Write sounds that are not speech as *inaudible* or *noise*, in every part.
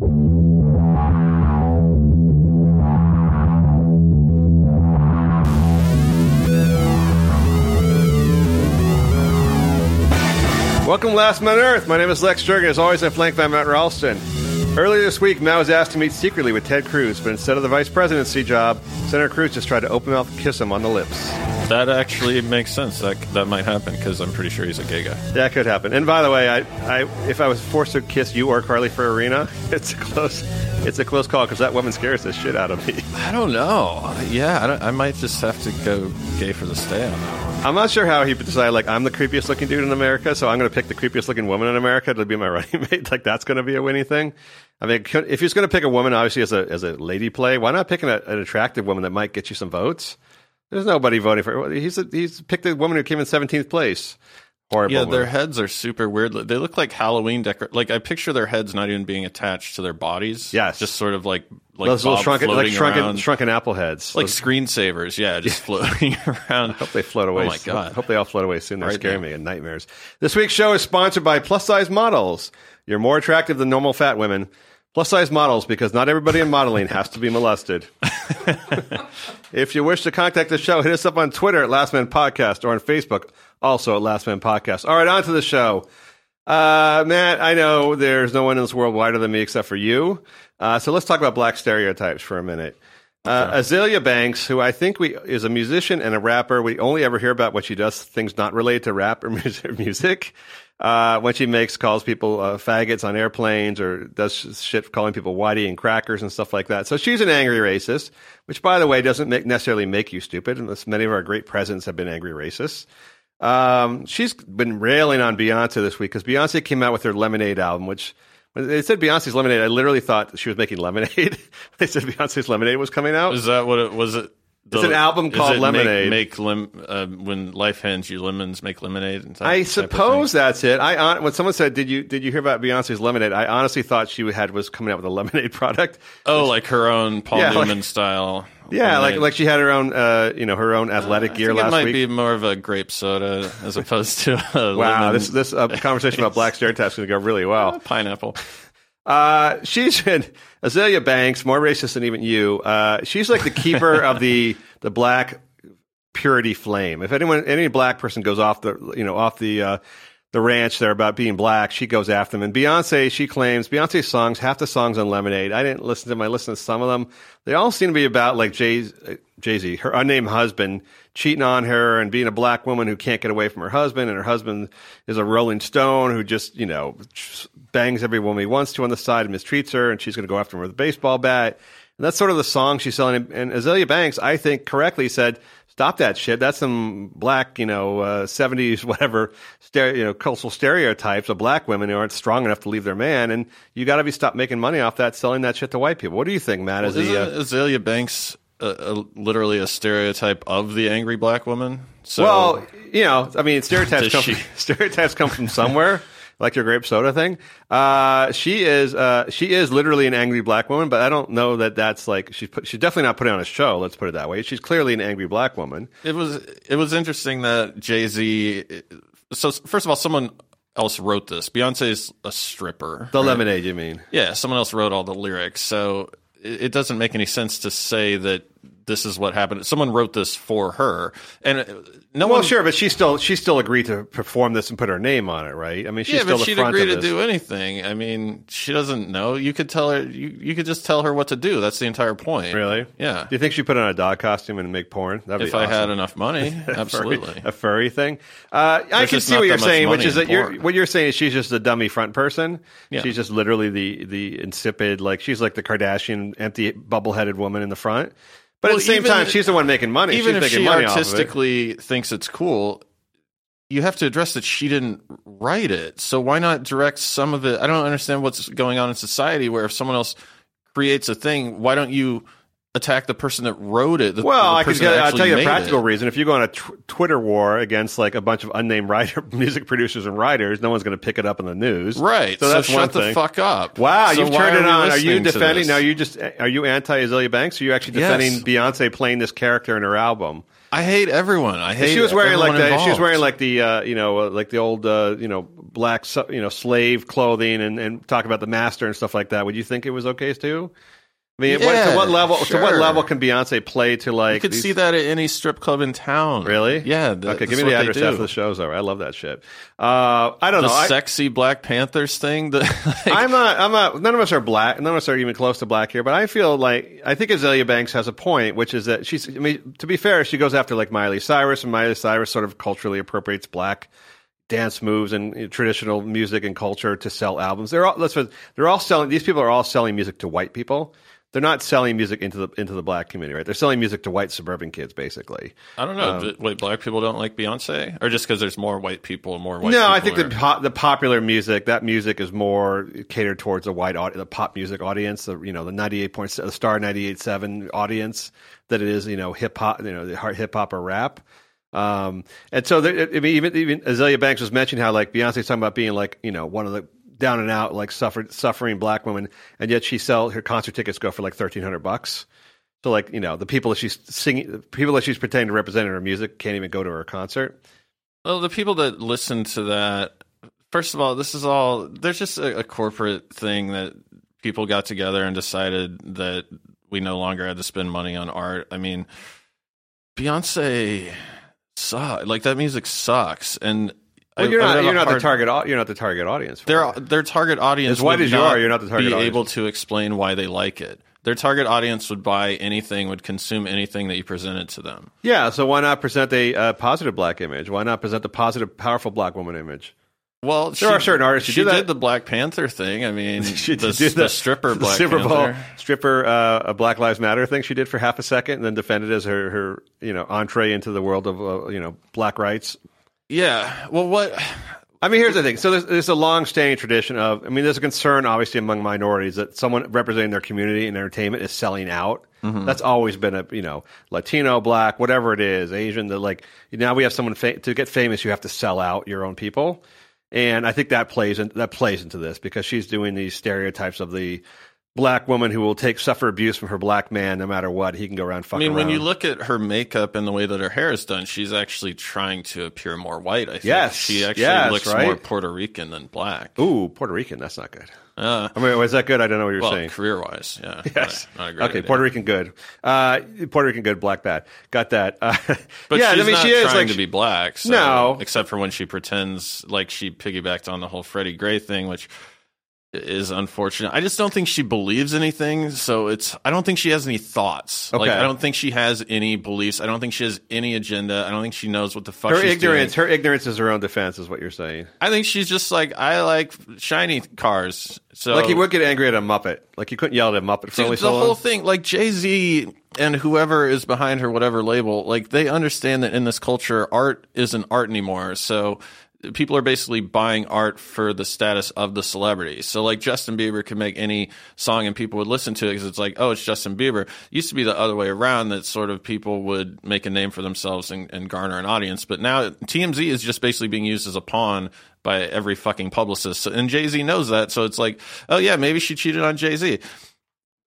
Welcome, Last Man Earth. My name is Lex Jurgen. As always, I'm flanked by Matt Ralston. Earlier this week, Matt was asked to meet secretly with Ted Cruz, but instead of the vice presidency job, Senator Cruz just tried to open mouth kiss him on the lips. That actually makes sense. That that might happen because I'm pretty sure he's a gay guy. That could happen. And by the way, I, I, if I was forced to kiss you or Carly Fiorina, *laughs* it's a close, it's a close call because that woman scares the shit out of me. I don't know. Yeah, I, don't, I might just have to go gay for the stay on that one. I'm not sure how he decided. Like, I'm the creepiest looking dude in America, so I'm going to pick the creepiest looking woman in America to be my *laughs* running mate. Like, that's going to be a winning thing. I mean, if he's going to pick a woman, obviously as a as a lady play, why not pick an, an attractive woman that might get you some votes? There's nobody voting for. He's a, he's picked a woman who came in 17th place. Horrible. Yeah, their heads are super weird. They look like Halloween decor. Like I picture their heads not even being attached to their bodies. Yes. just sort of like like those little shrunken, like shrunken, around. shrunken apple heads. like Those- screensavers. Yeah, just *laughs* floating around. Hope they float away. Oh my god! Hope they all float away soon. They're Right scaring me in nightmares. This week's show is sponsored by Plus Size Models. You're more attractive than normal fat women. Plus size models, because not everybody in modeling has to be molested. *laughs* if you wish to contact the show, hit us up on Twitter at Last Man Podcast or on Facebook, also at Last Man Podcast. All right, on to the show. Uh, Matt, I know there's no one in this world wider than me except for you. Uh, so let's talk about black stereotypes for a minute. Uh, Azealia Banks, who I think we is a musician and a rapper, we only ever hear about when she does things not related to rap or *laughs* music. Uh, when she makes calls people uh, faggots on airplanes or does shit calling people whitey and crackers and stuff like that. So she's an angry racist, which by the way doesn't make, necessarily make you stupid. Unless many of our great presidents have been angry racists. Um, she's been railing on Beyonce this week because Beyonce came out with her Lemonade album, which when they said Beyonce's Lemonade, I literally thought she was making lemonade. *laughs* they said Beyonce's Lemonade was coming out. Is that what it was? It It's an album called Lemonade. Make, make lim, uh, when life hands you lemons, make lemonade. and type- I suppose that's it. I when someone said, "Did you did you hear about Beyonce's Lemonade?" I honestly thought she had was coming out with a lemonade *laughs* product. Oh, like her own Paul Yeah, like- Newman style. Yeah, like lemonade. like she had her own uh, you know her own athletic I gear last it might week. be more of a grape soda as opposed to a wow, lemon this this uh, conversation about black stereotypes is going to go really well. *laughs* pineapple. Uh, she's been *laughs* Azealia Banks, more racist than even you. Uh, she's like the keeper of the *laughs* the black purity flame. If anyone any black person goes off the you know off the uh, the ranch there about being black, she goes after them. And Beyonce, she claims Beyonce's songs, half the songs on Lemonade. I didn't listen to them. I listened to some of them. They all seem to be about like Jay uh, Jay Z, her unnamed husband, cheating on her and being a black woman who can't get away from her husband, and her husband is a Rolling Stone who just you know bangs every woman he wants to on the side and mistreats her, and she's going to go after him with a baseball bat. And that's sort of the song she's selling. And Azealia Banks, I think, correctly said, "Stop that shit. That's some black, you know, uh, '70s *laughs* whatever, stere- you know, cultural stereotypes of black women who aren't strong enough to leave their man. And you got to be stopped making money off that, selling that shit to white people. What do you think, Matt? As Isn't the uh, Azealia Banks uh, uh, literally a stereotype of the angry black woman? So, well, you know, I mean, stereotypes *laughs* come she- from, *laughs* stereotypes come from somewhere. Like your grape soda thing, uh, she is uh, she is literally an angry black woman, but I don't know that that's like she's put, she's definitely not putting on a show. Let's put it that way. She's clearly an angry black woman. it was it was interesting that Jay Z. So first of all, someone else wrote this. Beyonce's a stripper. The right? lemonade, you mean? Yeah, someone else wrote all the lyrics. So it, it doesn't make any sense to say that this is what happened. Someone wrote this for her, and uh, no Well, one. sure, but she still she still agreed to perform this and put her name on it, right? I mean, she's yeah, still but the she'd front agree to do anything. I mean, she doesn't know. You could tell her. You you could just tell her what to do. That's the entire point. Really? Yeah. Do you think she put on a dog costume and make porn? That'd If be I had enough money, *laughs* absolutely. a furry thing. Uh, I can see what you're saying, which is that you're, what you're saying is she's just a dummy front person. Yeah. She's just literally the the insipid, like she's like the Kardashian empty bubble headed woman in the front. But Well, at the same even- time, she's the one making money. Even she's if making she of it. artistically thinks it's cool, you have to address that she didn't write it. So why not direct some of it? I don't understand what's going on in society where if someone else creates a thing, why don't you attack the person that wrote it. The, Well, the I could I'll tell you a practical it. reason. If you go on a tw- Twitter war against like a bunch of unnamed writer, *laughs* music producers and writers, no one's going to pick it up in the news. Right. So So, that's shut the fuck up. Wow, So you've turned it on. Are you defending? Now you just are you anti Azealia Banks? Or are you actually defending Yes. Beyonce playing this character in her album? I hate everyone. I hate. she was wearing like the she was wearing like the uh, you know uh, like the old uh, you know black you know slave clothing and and talk about the master and stuff like that. Would you think it was okay too? I mean, what, to what level? To what level can Beyonce play to like? You could these- see that at any strip club in town. Really? Yeah. th- okay, give me the they address after the show's over. I love that shit. Uh, I don't The know. I, sexy Black Panthers thing. That *laughs* like, I'm not. I'm not. None of us are black. None of us are even close to black here. But I feel like I think Azealia Banks has a point, which is that she's. I mean, to be fair, she goes after like Miley Cyrus, and Miley Cyrus sort of culturally appropriates black dance moves and you know, traditional music and culture to sell albums. They're all. Let's. They're all selling. These people are all selling music to white people. They're not selling music into the into the black community, right? They're selling music to white suburban kids, basically. I don't know. Um, Wait, black people don't like Beyonce, or just because there's more white people, more white. no, I think the po- the popular music, that music is more catered towards the white audi- the pop music audience, the you know the ninety eight point the star ninety eight seven audience that it is you know hip hop you know the hip hop or rap. Um, and so there, I mean, even even Azealia Banks was mentioning how like Beyonce's talking about being like you know one of the down and out like suffered suffering black women, and yet she sell her concert tickets go for like thirteen hundred bucks. So like you know the people that she's singing, the people that she's pretending to represent in her music can't even go to her concert. Well, the people that listen to that, first of all, this is all. There's just a, a corporate thing that people got together and decided that we no longer had to spend money on art. I mean, Beyonce sucks. Like that music sucks, and Well, you're not you're not hard- the target you're not the target audience. Their it. their target audience, As white as you are, you're not the target be audience. able to explain why they like it. Their target audience would buy anything, would consume anything that you presented to them. Yeah, so why not present a uh, positive black image? Why not present the positive, powerful black woman image? Well, There are certain artists She do that. did the Black Panther thing. I mean, *laughs* She the, did the stripper *laughs* the Black Super Bowl Panther. stripper uh, a Black Lives Matter thing she did for half a second, and then defended as her her you know entree into the world of uh, you know black rights. Yeah. Well, what? I mean, here's the thing. So there's, there's a long-standing tradition of. I mean, there's a concern, obviously, among minorities that someone representing their community in entertainment is selling out. Mm-hmm. That's always been a you know Latino, black, whatever it is, Asian. That like now we have someone fa- to get famous, you have to sell out your own people, and I think that plays in, that plays into this because she's doing these stereotypes of the black woman who will take suffer abuse from her black man no matter what. He can go around fucking. I mean, when you look at her makeup and the way that her hair is done, she's actually trying to appear more white. I think. Yes, She actually yes, looks right? more Puerto Rican than black. ooh Puerto Rican, that's not good. Uh, I mean, was that good? I don't know what you're well, saying. career wise, yeah. *laughs* Yes. Not not okay, idea. Puerto Rican good. Uh, Puerto Rican good, black bad. Got that. Uh, *laughs* But yeah, she's I mean, not she is trying like to be black. So, No. except for when she pretends like she piggybacked on the whole Freddie Gray thing, which is unfortunate. I just don't think she believes anything. So it's. I don't think she has any thoughts. Like Okay. I don't think she has any beliefs. I don't think she has any agenda. I don't think she knows what the fuck her she's ignorance. doing. Her ignorance is her own defense, is what you're saying. I think she's just like I like shiny cars. So Like you would get angry at a Muppet. Like you couldn't yell at a Muppet for Dude, only the so long. whole thing, like Jay Z and whoever is behind her, whatever label, like they understand that in this culture, art isn't art anymore. So people are basically buying art for the status of the celebrity. So like Justin Bieber could make any song and people would listen to it because it's like, oh, it's Justin Bieber. It used to be the other way around that sort of people would make a name for themselves and, and garner an audience. But now TMZ is just basically being used as a pawn by every fucking publicist. And Jay Z knows that. So it's like, oh yeah, maybe she cheated on Jay Z.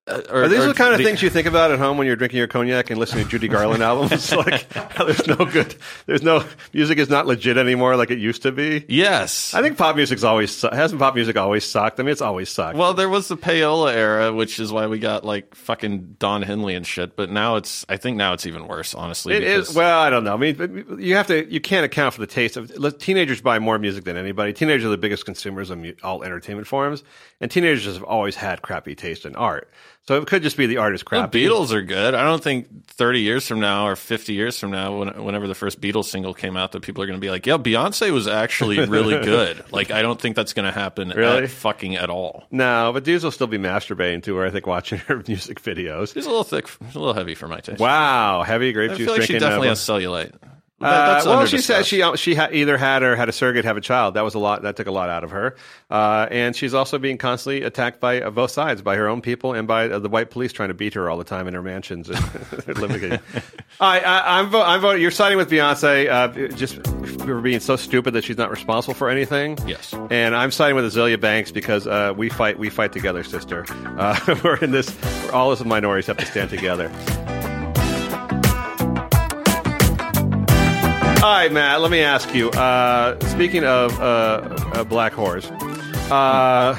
Uh, or- Are these the kind of the- things you think about at home when you're drinking your cognac and listening to Judy Garland *laughs* albums? *laughs* like, there's no good, there's no music is not legit anymore like it used to be. Yes. I think pop music's always hasn't pop music always sucked. I mean, it's always sucked. well, there was the payola era, which is why we got like fucking Don Henley and shit. But now it's, I think now it's even worse, honestly. It is well, I don't know. I mean, you have to. You can't account for the taste of. Teenagers buy more music than anybody. Teenagers are the biggest consumers of all entertainment forms, and teenagers have always had crappy taste in art. So it could just be the art is The. Beatles are good. I don't think 30 years from now or 50 years from now, when, whenever the first Beatles single came out, that people are going to be like, yeah, Beyonce was actually really *laughs* good. like, I don't think that's going to happen Really? at fucking at all. No, but dudes will still be masturbating to her. I think watching her *laughs* music videos. She's a little thick, a little heavy for my taste. Wow, heavy grape I juice feel like she definitely has cellulite. That's Uh, well, she said she she ha- either had or had a surrogate have a child. That was a lot. That took a lot out of her. Uh, and she's also being constantly attacked by uh, both sides, by her own people and by uh, the white police trying to beat her all the time in her mansions. *laughs* and living. *laughs* I, I, I'm, vo- I'm voting. You're siding with Beyonce uh, just for being so stupid that she's not responsible for anything. Yes. And I'm siding with Azealia Banks because uh, we fight. We fight together, sister. Uh, *laughs* we're in this. All of us minorities have to stand together. All right, Matt. Let me ask you. Uh, speaking of uh, uh, black whores, uh,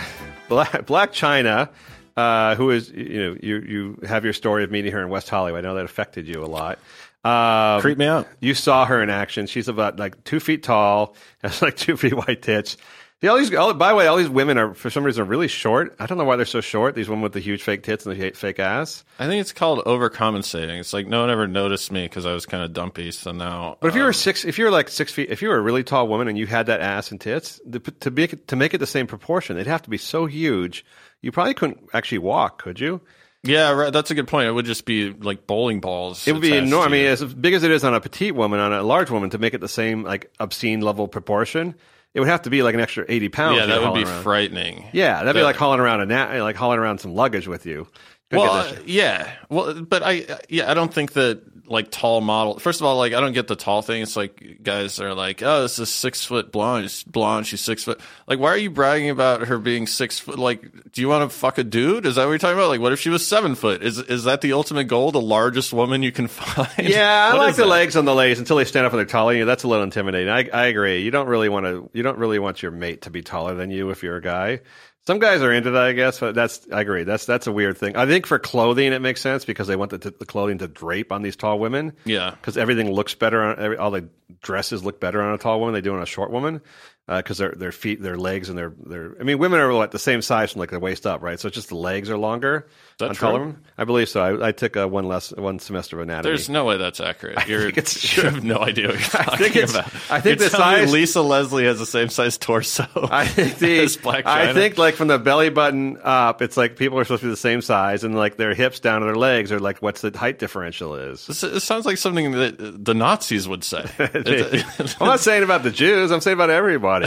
Black, Blac Chyna, uh, who is you know you you have your story of meeting her in West Hollywood. I know that affected you a lot. Um, Creep me out. You saw her in action. She's about like two feet tall, *laughs* has like two feet white tits. Yeah, all these. All, by the way, all these women are for some reason really short. I don't know why they're so short. These women with the huge fake tits and the fake ass. I think it's called overcompensating. It's like no one ever noticed me because I was kind of dumpy. So now, But if you um, were six, if you were like six feet, if you were a really tall woman and you had that ass and tits, the, to make it, to make it the same proportion, they'd have to be so huge. You probably couldn't actually walk, could you? yeah, right, that's a good point. It would just be like bowling balls. It would be enormous. I mean, as big as it is on a petite woman, on a large woman, to make it the same like obscene level proportion, it would have to be like an extra eighty pounds. yeah, that would be around. frightening. Yeah, that'd be like hauling around a na- like hauling around some luggage with you. Well, uh, yeah. Well, but I, yeah, I don't think that like tall model. First of all, like I don't get the tall thing. It's like guys are like, oh, this is six foot blonde. She's blonde. She's six foot. Like, why are you bragging about her being six foot? Like, do you want to fuck a dude? Is that what you're talking about? Like, what if she was seven foot? Is is that the ultimate goal? The largest woman you can *laughs* find? Yeah, I like the that? legs on the ladies until they stand up and they're taller than you. That's a little intimidating. I, I agree. You don't really want to. You don't really want your mate to be taller than you if you're a guy. Some guys are into that, I guess. But that's I agree. That's that's a weird thing. I think for clothing it makes sense because they want the, the clothing to drape on these tall women. Yeah. because everything looks better on every, all the dresses look better on a tall woman. They do on a short woman uh, because their their feet, their legs, and their their. I mean, women are what the same size from like the waist up, right? So it's just the legs are longer. That on true? I believe so. I, I took uh, one less one semester of anatomy. There's no way that's accurate. *laughs* You're, think it's you have no idea what you're *laughs* talking think it's- about. I think You're the size- Lisa Leslie has the same size torso. *laughs* I think the, Black I think like from the belly button up, it's like people are supposed to be the same size, and like their hips down to their legs are like what's the height differential is. This- It sounds like something that the Nazis would say. I'm not saying about the Jews. I'm saying about everybody.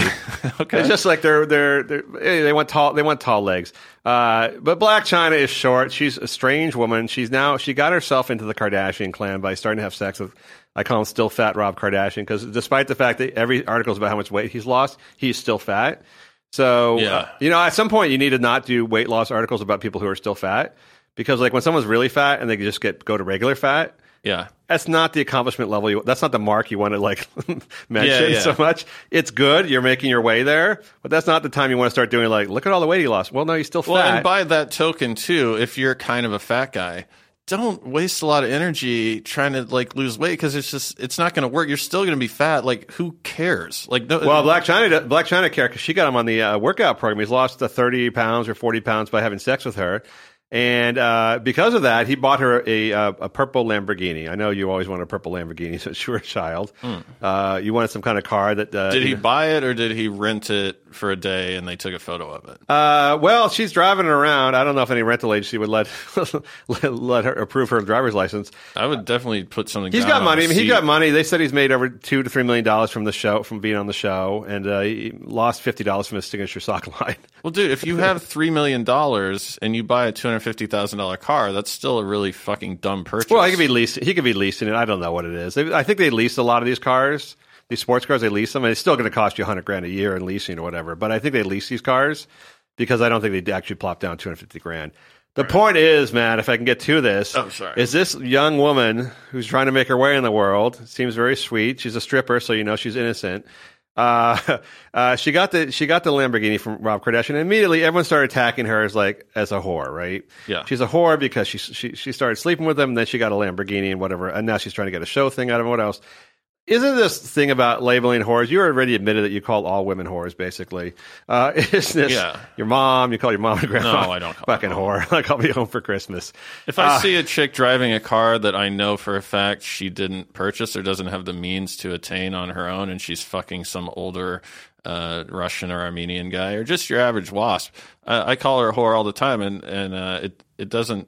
okay. It's just like they're they're, they're they want tall they want tall legs. Uh, but Blac Chyna is short. She's a strange woman. She's now she got herself into the Kardashian clan by starting to have sex with I call him still fat Rob Kardashian because despite the fact that every article is about how much weight he's lost, he's still fat. So Yeah. uh, you know, at some point you need to not do weight loss articles about people who are still fat because like when someone's really fat and they just get go to regular fat, yeah. that's not the accomplishment level you that's not the mark you want to like *laughs* mention Yeah, yeah. so much it's good you're making your way there but that's not the time you want to start doing like look at all the weight he lost well no he's still fat Well, and by that token, too, if you're kind of a fat guy, don't waste a lot of energy trying to like lose weight because it's just it's not going to work. You're still going to be fat. Like, who cares? Like, no. well Blac Chyna Blac Chyna care because she got him on the uh, workout program he's lost the 30 pounds or 40 pounds by having sex with her and uh, because of that, he bought her a, uh, a purple Lamborghini. I know you always wanted a purple Lamborghini *laughs* since you were a child. Uh, you wanted some kind of car that. Uh, Hmm. did he know- buy it or did he rent it for a day and they took a photo of it? Uh, well, she's driving it around. I don't know if any rental agency would let let, *laughs* let her approve her driver's license. I would definitely put something. He's got on money. I mean, he got money. They said he's made over two to three million dollars from the show, from being on the show, and uh, he lost fifty dollars from his signature sock line. Well, dude, if you have *laughs* three million dollars and you buy a two hundred fifty thousand dollar car, that's still a really fucking dumb purchase. Well, he could be leasing. He could be leasing it. I don't know what it is. They, I think they lease a lot of these cars. These sports cars, they lease them, and it's still going to cost you hundred grand a year in leasing or whatever. But I think they lease these cars because I don't think they actually plop down two hundred fifty grand. The point is, man, if I can get to this, Oh, sorry. is this young woman who's trying to make her way in the world seems very sweet. She's a stripper, so you know she's innocent. Uh, *laughs* uh, she got the she got the Lamborghini from Rob Kardashian. And immediately, everyone started attacking her as like as a whore, right? Yeah. she's a whore because she she she started sleeping with him, and then she got a Lamborghini and whatever, and now she's trying to get a show thing out of him. What else? Isn't this thing about labeling whores? You already admitted that you call all women whores, basically. Uh, *laughs* is this Yeah. your mom? You call your mom and grandma? No, I don't call Fucking whore. *laughs* Like I'll be home for Christmas. If I Uh, see a chick driving a car that I know for a fact she didn't purchase or doesn't have the means to attain on her own, and she's fucking some older uh, Russian or Armenian guy, or just your average wasp, I, I call her a whore all the time, and and uh, it it doesn't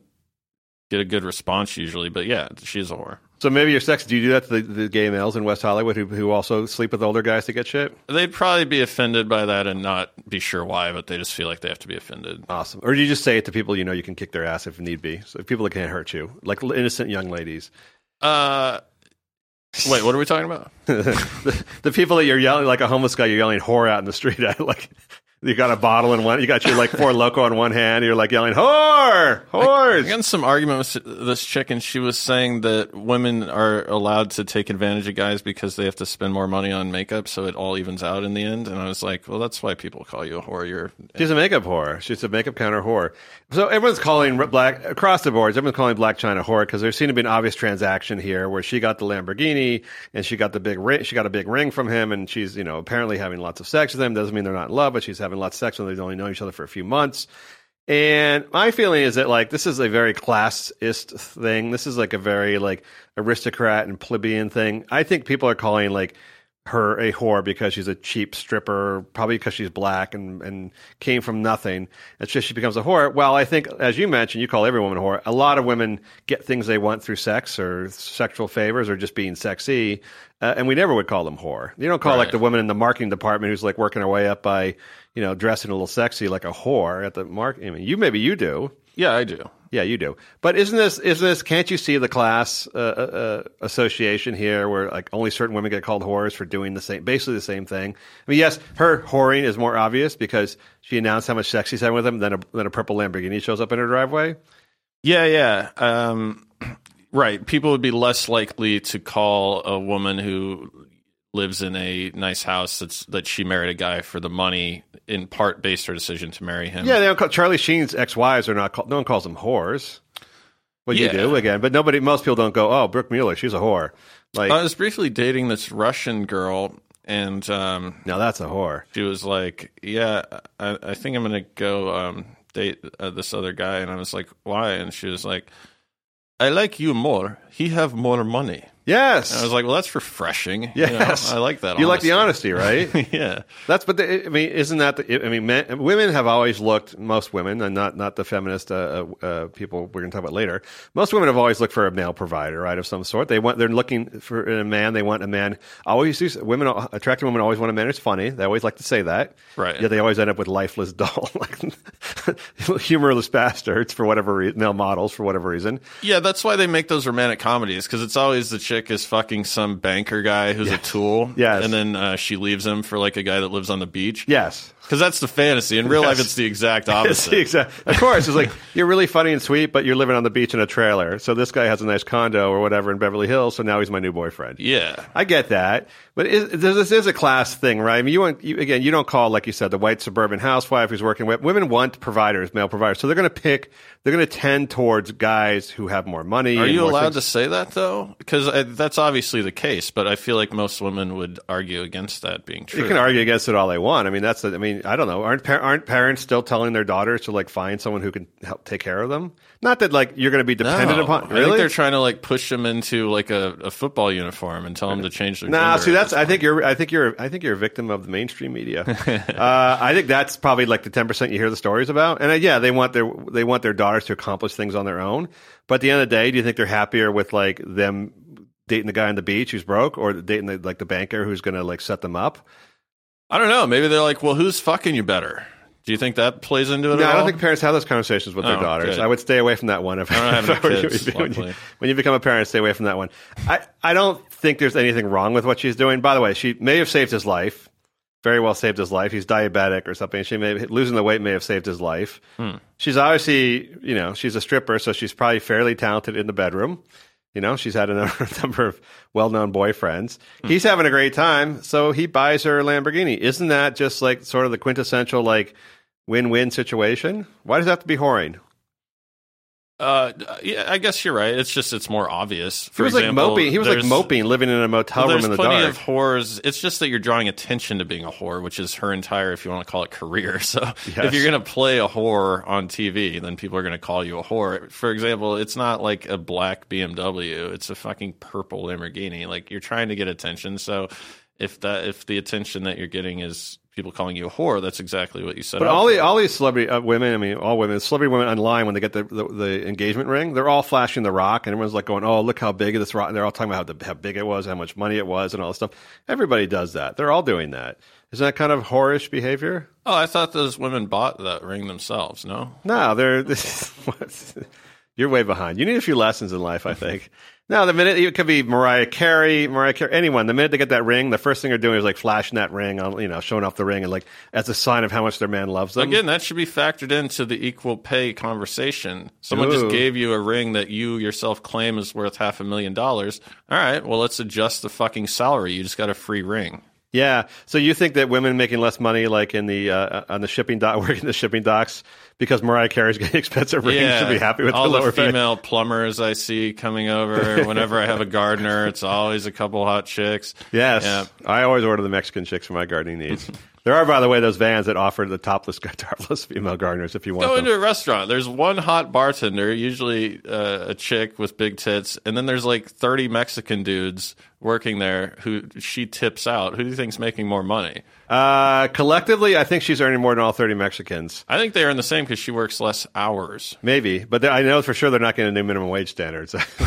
get a good response usually. But yeah, she's a whore. So maybe you're sexist. Do you do that to the, the gay males in West Hollywood who, who also sleep with older guys to get shit? They'd probably be offended by that and not be sure why, but they just feel like they have to be offended. Awesome. Or do you just say it to people you know you can kick their ass if need be? So people that can't hurt you, like innocent young ladies. Uh, wait, what are we talking about? *laughs* the, the people that you're yelling like a homeless guy, you're yelling whore out in the street at, like you got a bottle in one, you got your like Four Loko in one hand, you're like yelling whore, whores. I got some argument with this chick, and she was saying that women are allowed to take advantage of guys because they have to spend more money on makeup, so it all evens out in the end. And I was like, well, that's why people call you a whore. You're She's a makeup whore. She's a makeup counter whore. So everyone's calling black across the boards. Everyone's calling Blac Chyna whore because there seemed to be an obvious transaction here where she got the Lamborghini and she got the big ring. She got a big ring from him, and she's you know apparently having lots of sex with him. Doesn't mean they're not in love, but she's having lots of sex when. They've only known each other for a few months. And my feeling is that like this is a very classist thing. This is like a very like aristocrat and plebeian thing. I think people are calling like her a whore because she's a cheap stripper, probably because she's black and, and came from nothing. It's just she becomes a whore. Well, I think, as you mentioned, you call every woman a whore. A lot of women get things they want through sex or sexual favors or just being sexy. Uh, and we never would call them whore. You don't call Right. like the woman in the marketing department who's like working her way up by, you know, dressing a little sexy like a whore at the mark. I mean, you maybe you do. yeah, I do. Yeah, you do. But isn't this isn't this? Can't you see the class uh, uh, association here, where like only certain women get called whores for doing the same, basically the same thing? I mean, yes, her whoring is more obvious because she announced how much sex she's having with him, then a then a purple Lamborghini shows up in her driveway. Yeah, yeah. Um, *clears throat* right. People would be less likely to call a woman who lives in a nice house that's that she married a guy for the money in part based her decision to marry him. Yeah, they don't call Charlie Sheen's ex-wives are not called. No one calls them whores. Well, you do again, but nobody. Most people don't go. Oh, Brooke Mueller, she's a whore. Like, I was briefly dating this Russian girl, and um, now that's a whore. she was like, "Yeah, I, I think I'm gonna go um, date uh, this other guy," and I was like, "Why?" And she was like, "I like you more. He have more money." Yes, And I was like, "Well, that's refreshing. You know, yes, I like that. You like the honesty, right? *laughs* yeah. That's but the, I mean, isn't that? The, I mean, men, women have always looked. Most women, and not not the feminist uh, uh, uh, people we're going to talk about later. Most women have always looked for a male provider, right, of some sort. They want they're looking for a man. They want a man. Always do. Women, attractive women, always want a man who's funny. They always like to say that. Right. Yet they always end up with lifeless, *laughs* dull, like *laughs* humorless bastards for whatever reason. Male models for whatever reason. Yeah, that's why they make those romantic comedies because it's always the chick is fucking some banker guy who's a tool. Yes. And then uh, she leaves him for like a guy that lives on the beach. Yes. Because that's the fantasy. In real life, it's the exact *laughs* opposite. the exact, of course, it's like you're really funny and sweet, but you're living on the beach in a trailer. So this guy has a nice condo or whatever in Beverly Hills. So now he's my new boyfriend. yeah. I get that, but is, this this is a class thing, right? I mean, you want you, again, you don't call like you said the white suburban housewife who's working with women want providers, male providers, so they're going to pick, they're going to tend towards guys who have more money. Are you allowed things. to say that though? Because that's obviously the case, but I feel like most women would argue against that being true. You can argue against it all they want. I mean, that's. The, I mean, I don't know. Aren't par- aren't parents still telling their daughters to like find someone who can help take care of them? Not that like you're going to be dependent No. upon. I Really? think they're trying to like push them into like a, a football uniform and tell them to change their. Nah, see, that's. I think you're. I think you're. I think you're a victim of the mainstream media. *laughs* uh, I think that's probably like the ten percent you hear the stories about. And uh, yeah, they want their they want their daughters to accomplish things on their own. But at the end of the day, do you think they're happier with like them dating the guy on the beach who's broke, or dating the, like the banker who's going to like set them up? I don't know. Maybe they're like, well, who's fucking you better? Do you think that plays into it No, I don't all? think parents have those conversations with their Oh, daughters. good. I would stay away from that one. If, I don't have *laughs* if I you. kids, when, you, when you become a parent, stay away from that one. I, I don't think there's anything wrong with what she's doing. By the way, she may have saved his life. Very well saved his life. He's diabetic or something. She may losing the weight may have saved his life. Hmm. She's obviously, you know, she's a stripper, so she's probably fairly talented in the bedroom. You know, she's had a number, *laughs* number of well-known boyfriends. Hmm. He's having a great time, so he buys her a Lamborghini. Isn't that just like sort of the quintessential like win-win situation? Why does it have to be whoring? Uh, yeah, I guess you're right. It's just it's more obvious. He For was example, like moping. He was like moping, living in a motel room in the plenty dark. of whores. It's just that you're drawing attention to being a whore, which is her entire, if you want to call it, career. *laughs* So Yes. if you're going to play a whore on TV, then people are going to call you a whore. For example, it's not like a black BMW; it's a fucking purple Lamborghini. Like you're trying to get attention. So if that if the attention that you're getting is people calling you a whore, that's exactly what you said. But all the all these celebrity uh, women, I mean, all women, celebrity women online when they get the, the, the engagement ring, they're all flashing the rock, and everyone's like going, "Oh, look how big this rock!" And they're all talking about how, the, how big it was, how much money it was, and all this stuff. Everybody does that. They're all doing that. Isn't that kind of whorish behavior? oh, I thought those women bought that ring themselves. No, No, they're. This, *laughs* you're way behind. You need a few lessons in life, I think. No, the minute it could be Mariah Carey, Mariah Carey, anyone. The minute they get that ring, the first thing they're doing is like flashing that ring on, you know, showing off the ring, and like as a sign of how much their man loves them. Again, that should be factored into the equal pay conversation. Someone Ooh. just gave you a ring that you yourself claim is worth half a million dollars. All right, well, let's adjust the fucking salary. You just got a free ring. Yeah. So you think that women making less money, like in the uh, on the shipping dock, *laughs* working the shipping docks, because Mariah Carey's getting *laughs* expensive rings, should be happy with all the lower pay. female plumbers I see coming over. *laughs* Whenever I have a gardener, it's always a couple hot chicks. Yes. Yeah. I always order the Mexican chicks for my gardening needs. *laughs* there are, by the way, those vans that offer the topless, topless female gardeners if you want Go them. into a restaurant. There's one hot bartender, usually uh, a chick with big tits, and then there's like 30 Mexican dudes working there who she tips out. Who do you think's making more money? Uh, collectively, I think she's earning more than all 30 Mexicans. I think they earn the same because she works less hours. Maybe, but I know for sure they're not getting a new minimum wage standards. *laughs*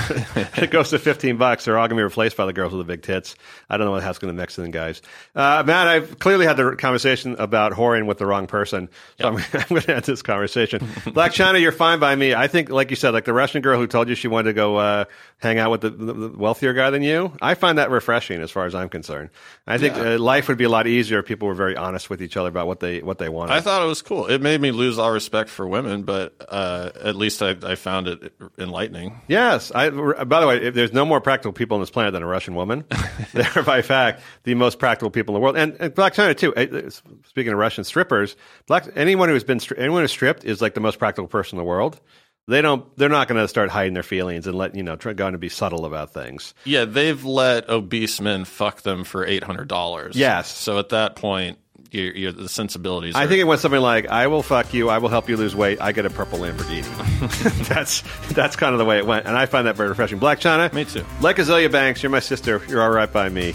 it goes to 15 bucks. They're all going to be replaced by the girls with the big tits. I don't know what happens to the Mexican guys. Uh, Matt, I've clearly had the conversation about whoring with the wrong person. So I'm, *laughs* I'm going to end this conversation. *laughs* Blac Chyna, you're fine by me. I think, like you said, like the Russian girl who told you she wanted to go uh, hang out with the, the, wealthier guy than you, I find that refreshing as far as I'm concerned. I think uh, life would be a lot easier if people were very honest with each other about what they what they wanted. I thought it was cool. It made me lose all respect for women, but uh, at least I, I found it enlightening. Yes. I, by the way, if there's no more practical people on this planet than a Russian woman. *laughs* They're, by fact, the most practical people in the world. And, and Blac Chyna, too. Speaking of Russian strippers, black anyone who's been stri- anyone who's stripped is like the most practical person in the world. They don't. They're not going to start hiding their feelings and let you know. Try going to be subtle about things. Yeah, they've let obese men fuck them for eight hundred dollars. Yes. So at that point, you're, you're, the sensibilities. I are- think it went something like, "I will fuck you. I will help you lose weight. I get a purple Lamborghini." *laughs* *laughs* that's that's kind of the way it went, and I find that very refreshing. Blac Chyna, Me too. Like Azealia Banks, you're my sister. You're all right by me.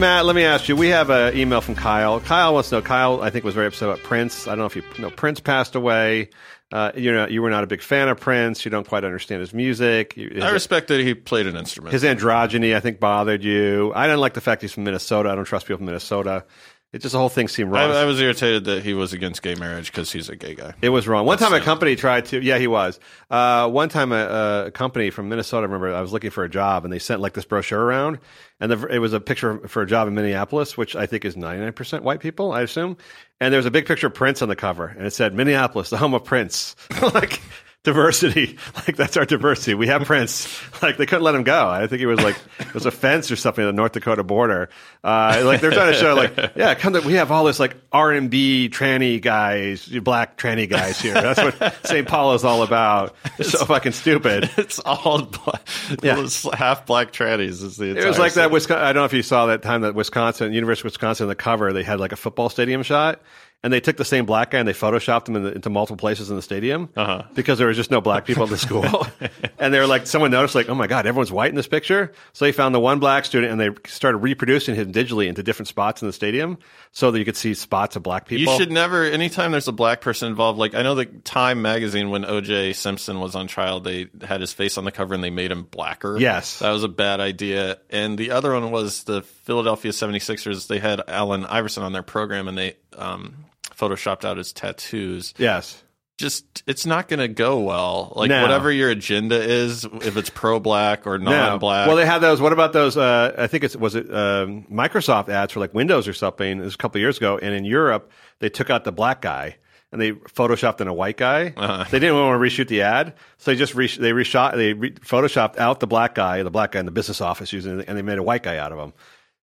Matt, let me ask you. We have an email from Kyle. Kyle wants to know. Kyle, I think, was very upset about Prince. I don't know if you know. Prince passed away. Uh, you're not, you were not a big fan of Prince. You don't quite understand his music. His, I respect that he played an instrument. his androgyny, I think, bothered you. I didn't like the fact he's from Minnesota. I don't trust people from Minnesota. It just the whole thing seemed I, wrong. I was irritated that he was against gay marriage because he's a gay guy. It was wrong. One time a company tried to, yeah, he was. Uh, one time a, a company from Minnesota, I remember I was looking for a job and they sent like this brochure around and the, it was a picture for a job in Minneapolis, which I think is 99% white people, I assume. And there was a big picture of Prince on the cover and it said Minneapolis, the home of Prince. *laughs* like, diversity. *laughs* Like that's our diversity. We have Prince. *laughs* Like they couldn't let him go. I think he was like it was a fence or something at the North Dakota border. Uh, like they're trying to show like *laughs* yeah, come to, we have all this like R and B tranny guys, black tranny guys here. That's what St. Paul is all about. It's so fucking stupid. It's all black, Yeah. half black trannies. Is the It was like that Wisconsin. I don't know if you saw that time that Wisconsin, University of Wisconsin, the cover they had like a football stadium shot, and they took the same black guy and they photoshopped him in the, into multiple places in the stadium Uh-huh. because there was just no black people in the school, *laughs* and they were like, someone noticed like, oh my god, everyone's white in this picture, so they found the one black student and they started reproducing him digitally into different spots in the stadium so that you could see spots of black people. You should never. Anytime there's a black person involved, like I know the Time magazine when O.J. Simpson was on trial, they had his face on the cover and they made him blacker. Yes. that was a bad idea. And the other one was the Philadelphia 76ers. They had Allen Iverson on their program and they um, photoshopped out his tattoos. yes. Just it's not going to go well. Like No. whatever your agenda is, if it's pro black or non black. Well, they had those. What about those? Uh, I think it's was it um, Microsoft ads for like Windows or something. It was a couple of years ago, and in Europe they took out the black guy and they photoshopped in a white guy. Uh-huh. They didn't want to reshoot the ad, so they just re- they reshot they re- photoshopped out the black guy, the black guy in the business office using, and they made a white guy out of him.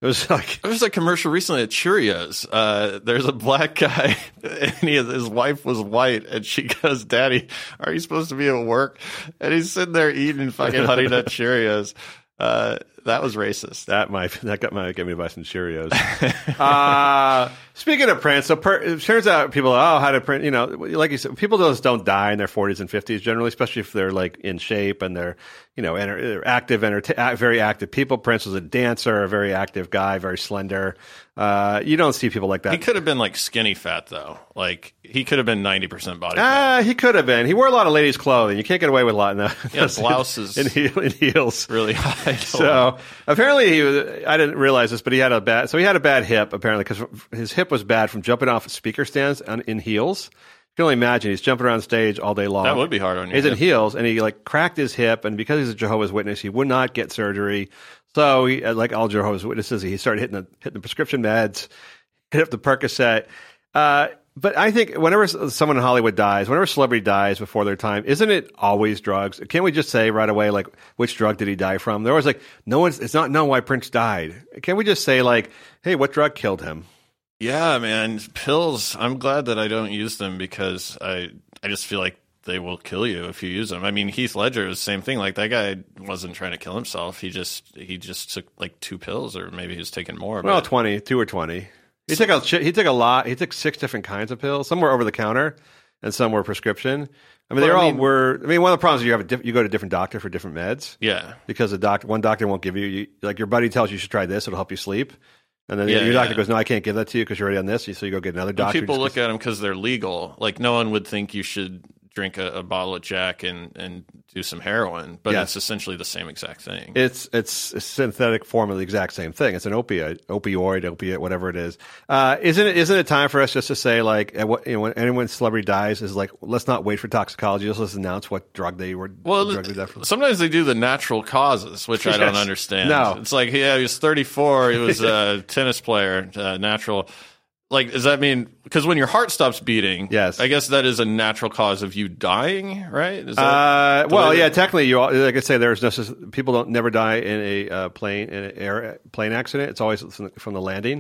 It was like There was a commercial recently at Cheerios. Uh, there's a black guy, *laughs* and he, his wife was white, and she goes, "Daddy, are you supposed to be at work?" And he's sitting there eating fucking Honey *laughs* Nut Cheerios. Uh, that was racist. That might that got might get me to buy some Cheerios. *laughs* uh, speaking of Prince, so per, it turns out people, oh, how to print, you know, like you said, people just don't die in their 40s and 50s generally, especially if they're like in shape and they're, you know, enter, they're active, enter, very active people. Prince was a dancer, a very active guy, very slender. Uh, you don't see people like that. He could have been like skinny fat though. Like he could have been 90% body fat. Ah, he could have been. He wore a lot of ladies' clothing. You can't get away with a lot in the Yeah, *laughs* blouses. heel, in heels. really high. *laughs* So apparently he was, I didn't realize this, but he had a bad, so he had a bad hip apparently because his hip was bad from jumping off speaker stands on, in heels. You can only imagine he's jumping around stage all day long. that would be hard on you. He's in heels and he like cracked his hip and because he's a Jehovah's Witness, he would not get surgery. So he, uh, like all Jehovah's Witnesses, he started hitting the, hitting the prescription meds, hit up the Percocet. Uh, but I think whenever someone in Hollywood dies, whenever a celebrity dies before their time, isn't it always drugs? Can't we just say right away, like, which drug did he die from? They're always like, no one's, it's not known why Prince died. Can't we just say, like, hey, what drug killed him? Yeah, man, pills. I'm glad that I don't use them because I I just feel like they will kill you if you use them. I mean, Heath Ledger was the same thing. Like that guy wasn't trying to kill himself. He just he just took like two pills, or maybe he was taking more. Well, but 20, two or 20. He took a, he took a lot. He took six different kinds of pills. Some were over the counter and some were prescription. I mean, they Well, all mean- were, I mean, one of the problems is you have a diff, you go to a different doctor for different meds. yeah, because the doctor one doctor won't give you, you like your buddy tells you you should try this it'll help you sleep and then Yeah, your doctor yeah. goes no i can't give that to you because you're already on this so you go get another When doctor people look at them because they're legal. Like no one would think you should drink a, a bottle of Jack and and do some heroin, but Yes. it's essentially the same exact thing. it's it's a synthetic form of the exact same thing it's an opioid opioid opiate whatever it is uh, isn't it isn't it time for us just to say like what, you know, when anyone celebrity dies is like let's not wait for toxicology let's just announce what drug they were Well, drug they sometimes they do the natural causes, which I don't Yes. understand. No. it's like yeah, he was 34. He was *laughs* a tennis player, uh, natural. Like, does that mean because when your heart stops beating? Yes. I guess that is a natural cause of you dying, right? Is that, Uh, well, yeah, technically, you all, like I say, there's no people don't never die in a uh, plane in an air plane accident. It's always from the, from the landing.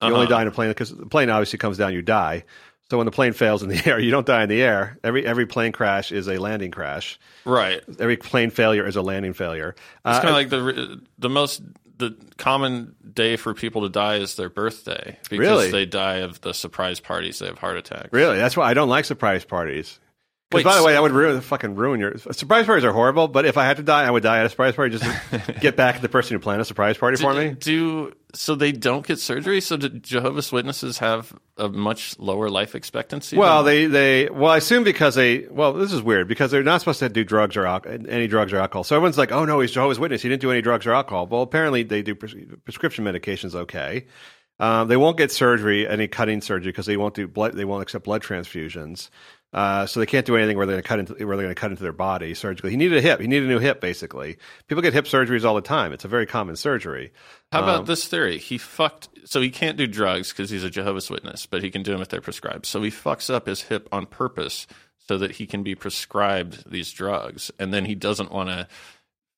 You only Uh-huh. die in a plane because the plane obviously comes down, you die. So when the plane fails in the *laughs* air, you don't die in the air. Every every plane crash is a landing crash. right. Every plane failure is a landing failure. It's Uh, kind of like the the most the common day for people to die is their birthday because Really? they die of the surprise parties. They have heart attacks. really, that's why I don't like surprise parties. Wait, by the way, that would ruin fucking ruin your surprise parties are horrible. But if I had to die, I would die at a surprise party just to *laughs* get back at the person who planned a surprise party for me. Do so they don't get surgery. So do Jehovah's Witnesses have a much lower life expectancy? Well, they, they well, I assume because they well, this is weird because they're not supposed to do drugs or al- any drugs or alcohol. So everyone's like, oh no, he's Jehovah's Witness. He didn't do any drugs or alcohol. Well, apparently they do pres- prescription medications. Okay, um, they won't get surgery, any cutting surgery, because they won't do blood. They won't accept blood transfusions. Uh, so they can't do anything where they're going to cut into where they're going to cut into their body surgically. He needed a hip. He needed a new hip. Basically, people get hip surgeries all the time. It's a very common surgery. How about Um, this theory? He fucked. So he can't do drugs because he's a Jehovah's Witness, but he can do them if they're prescribed. So he fucks up his hip on purpose so that he can be prescribed these drugs, and then he doesn't want to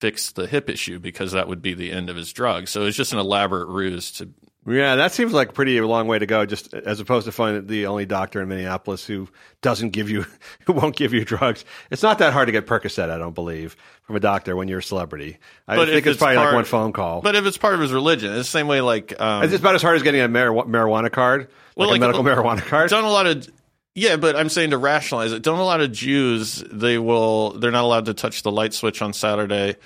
fix the hip issue because that would be the end of his drug. So it's just an elaborate ruse to. Yeah, that seems like a pretty long way to go. Just as opposed to finding the only doctor in Minneapolis who doesn't give you, *laughs* who won't give you drugs. It's not that hard to get Percocet, I don't believe, from a doctor when you're a celebrity. I But think it's, it's probably like part- one phone call. But if it's part of his religion, it's the same way like. Um, it's about as hard as getting a marijuana, marijuana card, Well, like, like, a medical uh, marijuana card. don't a lot of yeah but i'm saying to rationalize it. Don't a lot of jews they will they're not allowed to touch the light switch on saturday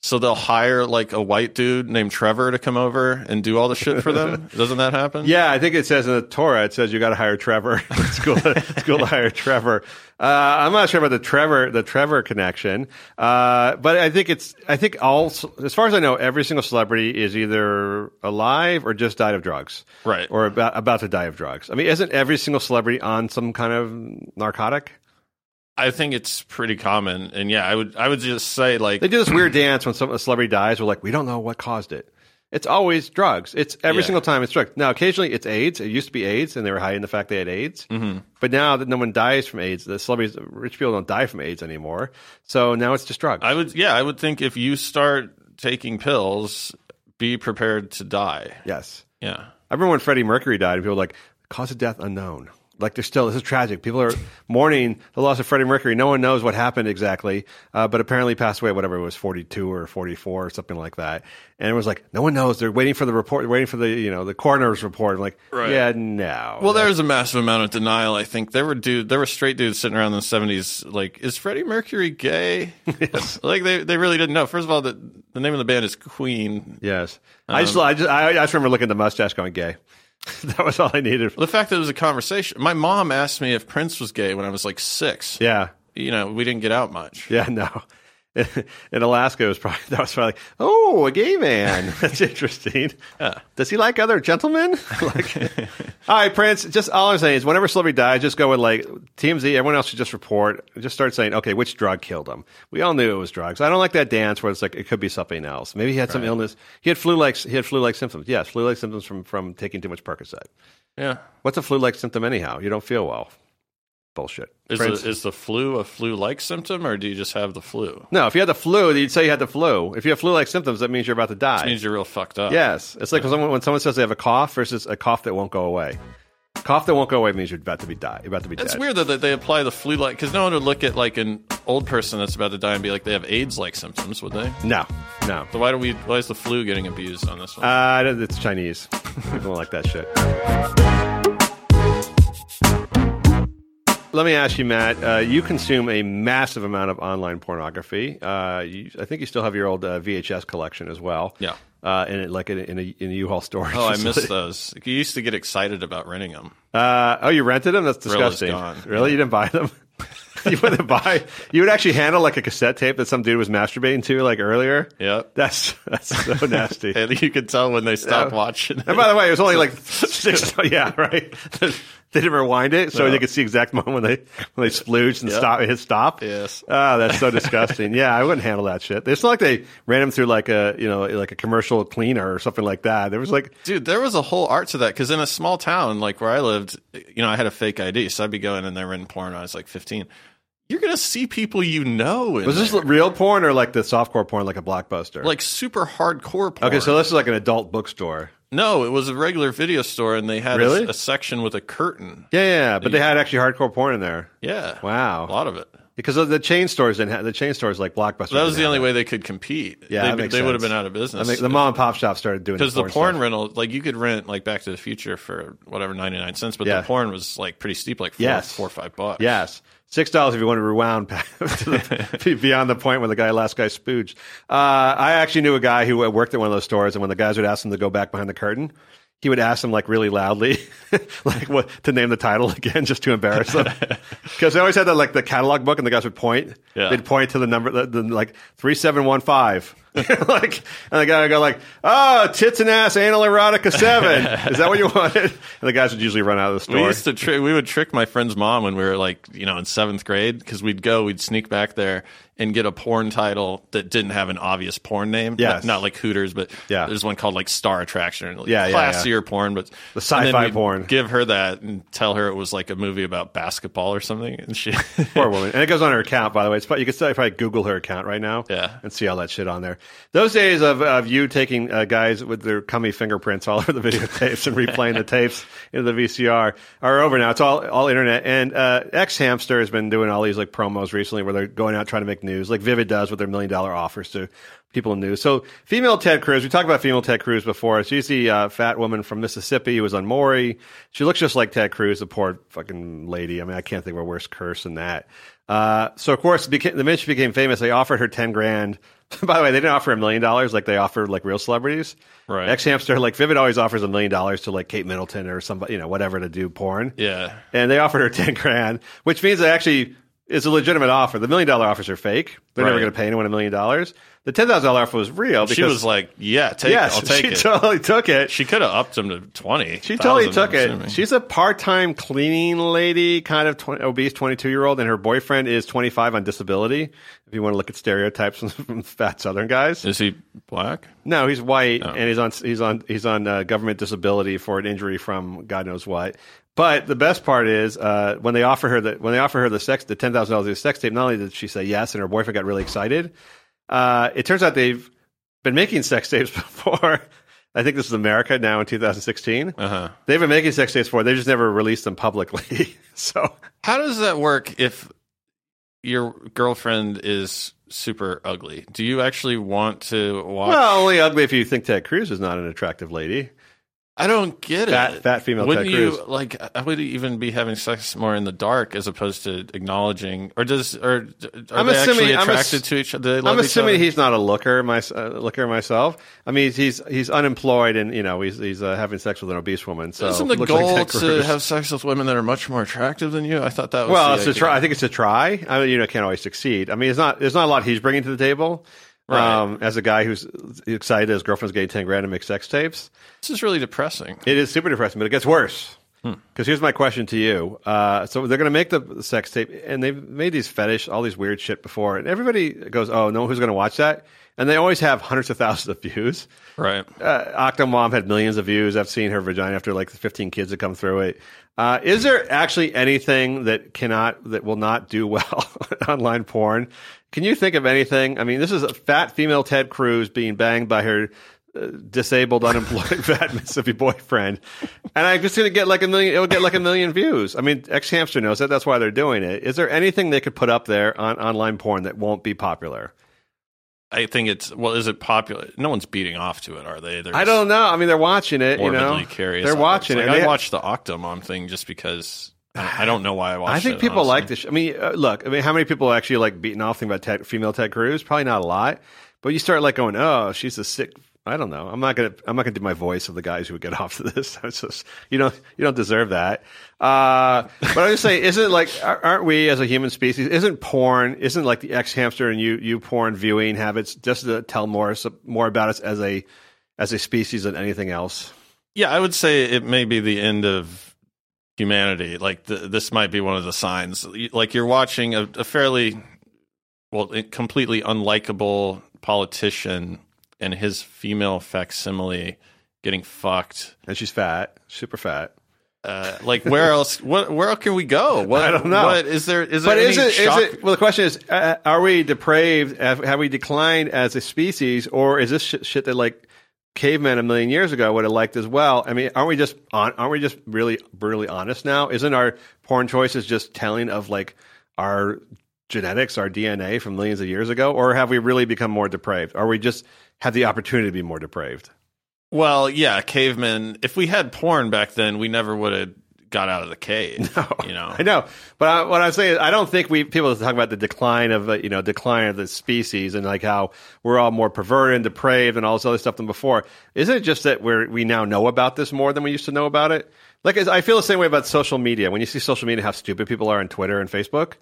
so they'll hire like a white dude named trevor to come over and do all the shit for them *laughs* doesn't that happen Yeah, I think it says in the Torah, it says you got to hire Trevor. *laughs* it's cool. it's cool to hire Trevor. Uh, I'm not sure about the Trevor, the Trevor connection. Uh, but I think it's, I think all, as far as I know, every single celebrity is either alive or just died of drugs. Right. Or about, about to die of drugs. I mean, isn't every single celebrity on some kind of narcotic? I think it's pretty common and yeah i would i would just say like They do this weird *clears throat* dance when some a celebrity dies. We're like, we don't know what caused it. It's always drugs. It's every Yeah. single time it's drugs. Now, occasionally it's AIDS. It used to be AIDS, and they were hiding the fact they had AIDS. Mhm. But now that no one dies from AIDS, the celebrities, rich people don't die from AIDS anymore. So now it's just drugs. i would yeah i would think if you start taking pills be prepared to die yes. yeah I remember when Freddie Mercury died, and people were like, cause of death unknown. Like they're still this is tragic. People are mourning the loss of Freddie Mercury. No one knows what happened exactly, uh, but apparently passed away. Whatever it was, forty two or forty four or something like that. And it was like no one knows. They're waiting for the report. They're waiting for the you know the coroner's report. I'm like, Right. yeah, no. Well, there was a massive amount of denial. I think there were dude, there were straight dudes sitting around in the seventies. Like, is Freddie Mercury gay? *laughs* yes. like they, they really didn't know. First of all, the the name of the band is Queen. yes. I just I just I, I just remember looking at the mustache, going gay. *laughs* that was all I needed. The fact that it was a conversation. My mom asked me if Prince was gay when I was like six. Yeah. You know, we didn't get out much. Yeah, no. *laughs* In Alaska, it was probably *laughs* that was probably like, oh, a gay man. *laughs* That's interesting. Does he like other gentlemen? like, all right, Prince. Just all I'm saying is, whenever celebrity dies, just go with like TMZ. Everyone else should just report. Just start saying, okay, which drug killed him? We all knew it was drugs. I don't like that dance where it's like it could be something else. Maybe he had some illness. He had flu like he had flu like symptoms. Yes, flu like symptoms from from taking too much Percocet. Yeah. What's a flu like symptom anyhow? You don't feel well. Bullshit. Is the, is the flu a flu-like symptom, or do you just have the flu? No, if you had the flu, you'd say you had the flu. If you have flu-like symptoms, that means you're about to die. It means you're real fucked up. yes, it's like when someone, when someone says they have a cough versus a cough that won't go away. Cough that won't go away means you're about to be die. You're about to be It's dead. weird though that they apply the flu-like because no one would look at like an old person that's about to die and be like they have AIDS-like symptoms, would they? No, no. So why do we? Why is the flu getting abused on this one? Uh, it's Chinese. *laughs* People don't like that shit. Let me ask you, Matt. Uh, you consume a massive amount of online pornography. Uh, you, I think you still have your old uh, VHS collection as well. Yeah. Uh, in it, like in a, in a, in a U-Haul storage. oh, I *laughs* miss those. You used to get excited about renting them. Uh, oh, you rented them? That's disgusting. gone. Really? You didn't buy them? *laughs* you wouldn't buy? You would actually handle like a cassette tape that some dude was masturbating to like earlier? Yep. That's that's so *laughs* nasty. And you could tell when they stopped watching. And by the way, it was only like six. Yeah, right. *laughs* they didn't rewind it, so No. you could see exact *laughs* moment when they when they splooged and Yep. stop hit stop. Yes. Oh, that's so disgusting. yeah, I wouldn't handle that shit. It's not like they ran him through like a you know like a commercial cleaner or something like that. There was like Dude, there was a whole art to that because in a small town like where I lived, you know, I had a fake ID, so I'd be going in there renting porn when I was like 15. You're gonna see people you know. In was this there. real porn or like the softcore porn, like a blockbuster? like super hardcore porn? okay, so this is like an adult bookstore. No, it was a regular video store, and they had Really? a, a section with a curtain. Yeah, yeah, but they had actually hardcore porn in there. Yeah, Wow, a lot of it. because of the chain stores didn't have the chain stores like Blockbuster. That was the only way they could compete. Yeah, they, that makes they would have sense. been out of I business. mean, the mom and pop shop started doing because the porn porn stuff. rental, like you could rent like Back to the Future for whatever ninety nine cents, but Yeah. the porn was like pretty steep, like four, Yes. four or five bucks. Yes. Six dollars if you want to rewound *laughs* the, beyond the point when the guy last guy spooged. Uh, I actually knew a guy who worked at one of those stores, and when the guys would ask him to go back behind the curtain, he would ask them like really loudly, *laughs* like what to name the title *laughs* again, just to embarrass them. *laughs* Because they always had that like the catalog book, and the guys would point. Yeah. They'd point to the number, the, the, like three seven one five. like, and the guy would go like, "Oh, tits and ass, anal erotica seven. Is that what you wanted?" And the guys would usually run out of the store. We used to trick. We would trick my friend's mom when we were like, you know, in seventh grade, because we'd go, we'd sneak back there and get a porn title that didn't have an obvious porn name. Yeah, not, not like Hooters, but Yeah. there's one called like Star Attraction, like Yeah, yeah, classier porn, but The sci-fi and then we'd porn. Give her that and tell her it was like a movie about basketball or something, and she. *laughs* Poor woman. And it goes on her account, by the way. It's probably, you can still probably Google her account right now Yeah. and see all that shit on there. Those days of, of you taking uh, guys with their cummy fingerprints all *laughs* over the videotapes and replaying the tapes into the VCR are over now. It's all, all internet. And uh, X Hamster has been doing all these like promos recently where they're going out trying to make news, like Vivid does with their million dollar offers to people in news. So female Ted Cruz, we talked about female Ted Cruz before. She's the uh, fat woman from Mississippi who was on Maury. She looks just like Ted Cruz, the poor fucking lady. I mean, I can't think of a worse curse than that. Uh, so of course, became, the minute she became famous, they offered her ten grand. *laughs* By the way, they didn't offer a million dollars like they offer like real celebrities. Right. X Hamster, like Vivid, always offers a million dollars to like Kate Middleton or somebody, you know, whatever to do porn. yeah, And they offered her *laughs* ten grand, which means they actually it's a legitimate offer. The million dollar offers are fake. They're never going to pay anyone a million dollars. The ten thousand dollar offer was real. Because, she was like, "Yeah, take yes, it. I'll *laughs* take she it." totally took it. she could have upped him to twenty. She totally 1,000, took I'm it. assuming. She's a part-time cleaning lady, kind of 20, obese, twenty-two-year-old, and her boyfriend is twenty-five on disability. If you want to look at stereotypes *laughs* from fat Southern guys, Is he black? no, he's white Oh. and he's on he's on he's on uh, government disability for an injury from God knows what. But the best part is uh, when they offer her the when they offer her the sex the ten thousand dollars of the sex tape. Not only did she say yes, and her boyfriend got really excited. Uh, it turns out they've been making sex tapes *laughs* before. I think this is America now in 2016. Uh-huh. They've been making sex tapes before. They just never released them publicly. *laughs* so How does that work if your girlfriend is super ugly? Do you actually want to watch? well, only ugly if you think Ted Cruz is not an attractive lady. I don't get Fat, it. fat female Wouldn't Ted you Cruz. like? I would even be having sex more in the dark as opposed to acknowledging, or does, or are I'm they assuming- actually I'm attracted ass- to each other? Do they love I'm assuming other? he's not a looker, my, uh, looker myself. I mean, he's he's unemployed and you know he's he's uh, having sex with an obese woman. So Isn't the looks like goal Ted to have sex with women that are much more attractive than you? I thought that was Well, the it's a try. I think it's a try. I mean, you know, can't always succeed. I mean, it's not. There's not a lot he's bringing to the table. Right. Um, as a guy who's excited his girlfriend's getting ten grand to make sex tapes, This is really depressing. it is super depressing. But it gets worse. Because here's my question to you. Uh, so they're going to make the sex tape, and they've made these fetish, all these weird shit before, and everybody goes, "Oh, no, who's going to watch that?" And they always have hundreds of thousands of views. Right. uh, Octomom had millions of views. I've seen her vagina after like 15 kids that come through it. Uh, is there actually anything that cannot, that will not do well *laughs* online porn? Can you think of anything? I mean, this is a fat female Ted Cruz being banged by her uh, disabled, unemployed *laughs* fat Mississippi boyfriend, and I'm just going to get like a million. It'll get like a million views. I mean, X Hamster knows that. That's why they're doing it. Is there anything they could put up there on online porn that won't be popular? I think it's well. Is it popular? No one's beating off to it, are they? They're I don't know. I mean, they're watching it. You know, they're watching like, it. I watched the Octomom thing just because I I don't know why I watched. I think it, people honestly. like this. I mean, uh, look. I mean, how many people actually like beating off thing about Ted, female Ted Cruz? Probably not a lot. But you start like going, oh, she's a sick. I don't know. I'm not gonna. I'm not gonna do my voice of the guys who would get *laughs* off to this. It's just you don't. You don't deserve that. Uh, but I'm just saying, isn't it like aren't we as a human species? Isn't porn? Isn't like the X Hamster and you YouPorn viewing habits just to tell more more about us as a as a species than anything else? Yeah, I would say it may be the end of humanity. Like the, this might be one of the signs. Like you're watching a, a fairly, well, completely unlikable politician and his female facsimile getting fucked. And she's fat, super fat. Uh, like where *laughs* else? What? Where else can we go? What, I don't know. What is there? Is there But any is it, is shock? it? Well, the question is: uh, Are we depraved? Have, have we declined as a species, or is this shit, shit that like cavemen a million years ago would have liked as well? I mean, aren't we just on, aren't we just really brutally honest now? Isn't our porn choices just telling of like our genetics, our DNA from millions of years ago, or have we really become more depraved? Or we just have the opportunity to be more depraved? Well, yeah, cavemen. If we had porn back then, we never would have got out of the cave. *laughs* No, You know, I know, but I, what I'm saying is, I don't think we people talk about the decline of uh, you know decline of the species and like how we're all more perverted and depraved and all this other stuff than before. Isn't it just that we're we now know about this more than we used to know about it? Like I feel the same way about social media. When you see social media, how stupid people are on Twitter and Facebook.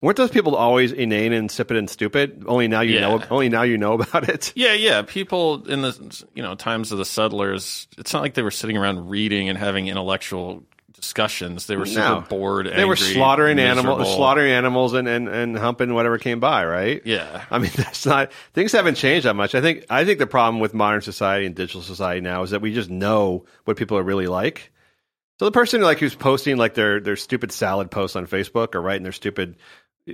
Weren't those people always inane, and insipid, and stupid? Only now you Yeah. know. Only now you know *laughs* about it. Yeah, yeah. People in the you know times of the settlers, it's not like they were sitting around reading and having intellectual discussions. They were super No. bored. They were slaughtering animals, slaughtering animals, and, and and humping whatever came by. Right. Yeah, I mean, *laughs* that's not things haven't changed that much. I think I think the problem with modern society and digital society now is that we just know what people are really like. So the person like who's posting like their their stupid salad posts on Facebook or writing their stupid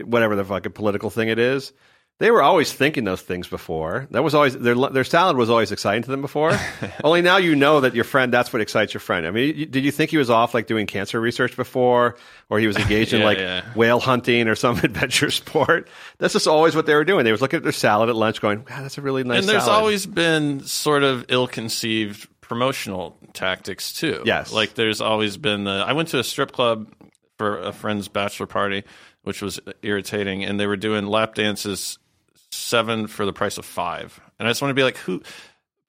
whatever the fucking political thing it is, they were always thinking those things before. That was always their their salad was always exciting to them before. *laughs* Only now you know that your friend that's what excites your friend. I mean, you- did you think he was off like doing cancer research before, or he was engaged in *laughs* like yeah. whale hunting or some *laughs* adventure sport? That's just always what they were doing. They was looking at their salad at lunch, going, "God, that's a really nice." and there's salad." always been sort of ill-conceived promotional tactics too. Yes. like there's always been the. I went to a strip club for a friend's bachelor party, which was irritating, and they were doing lap dances seven for the price of five, and I just want to be like, who.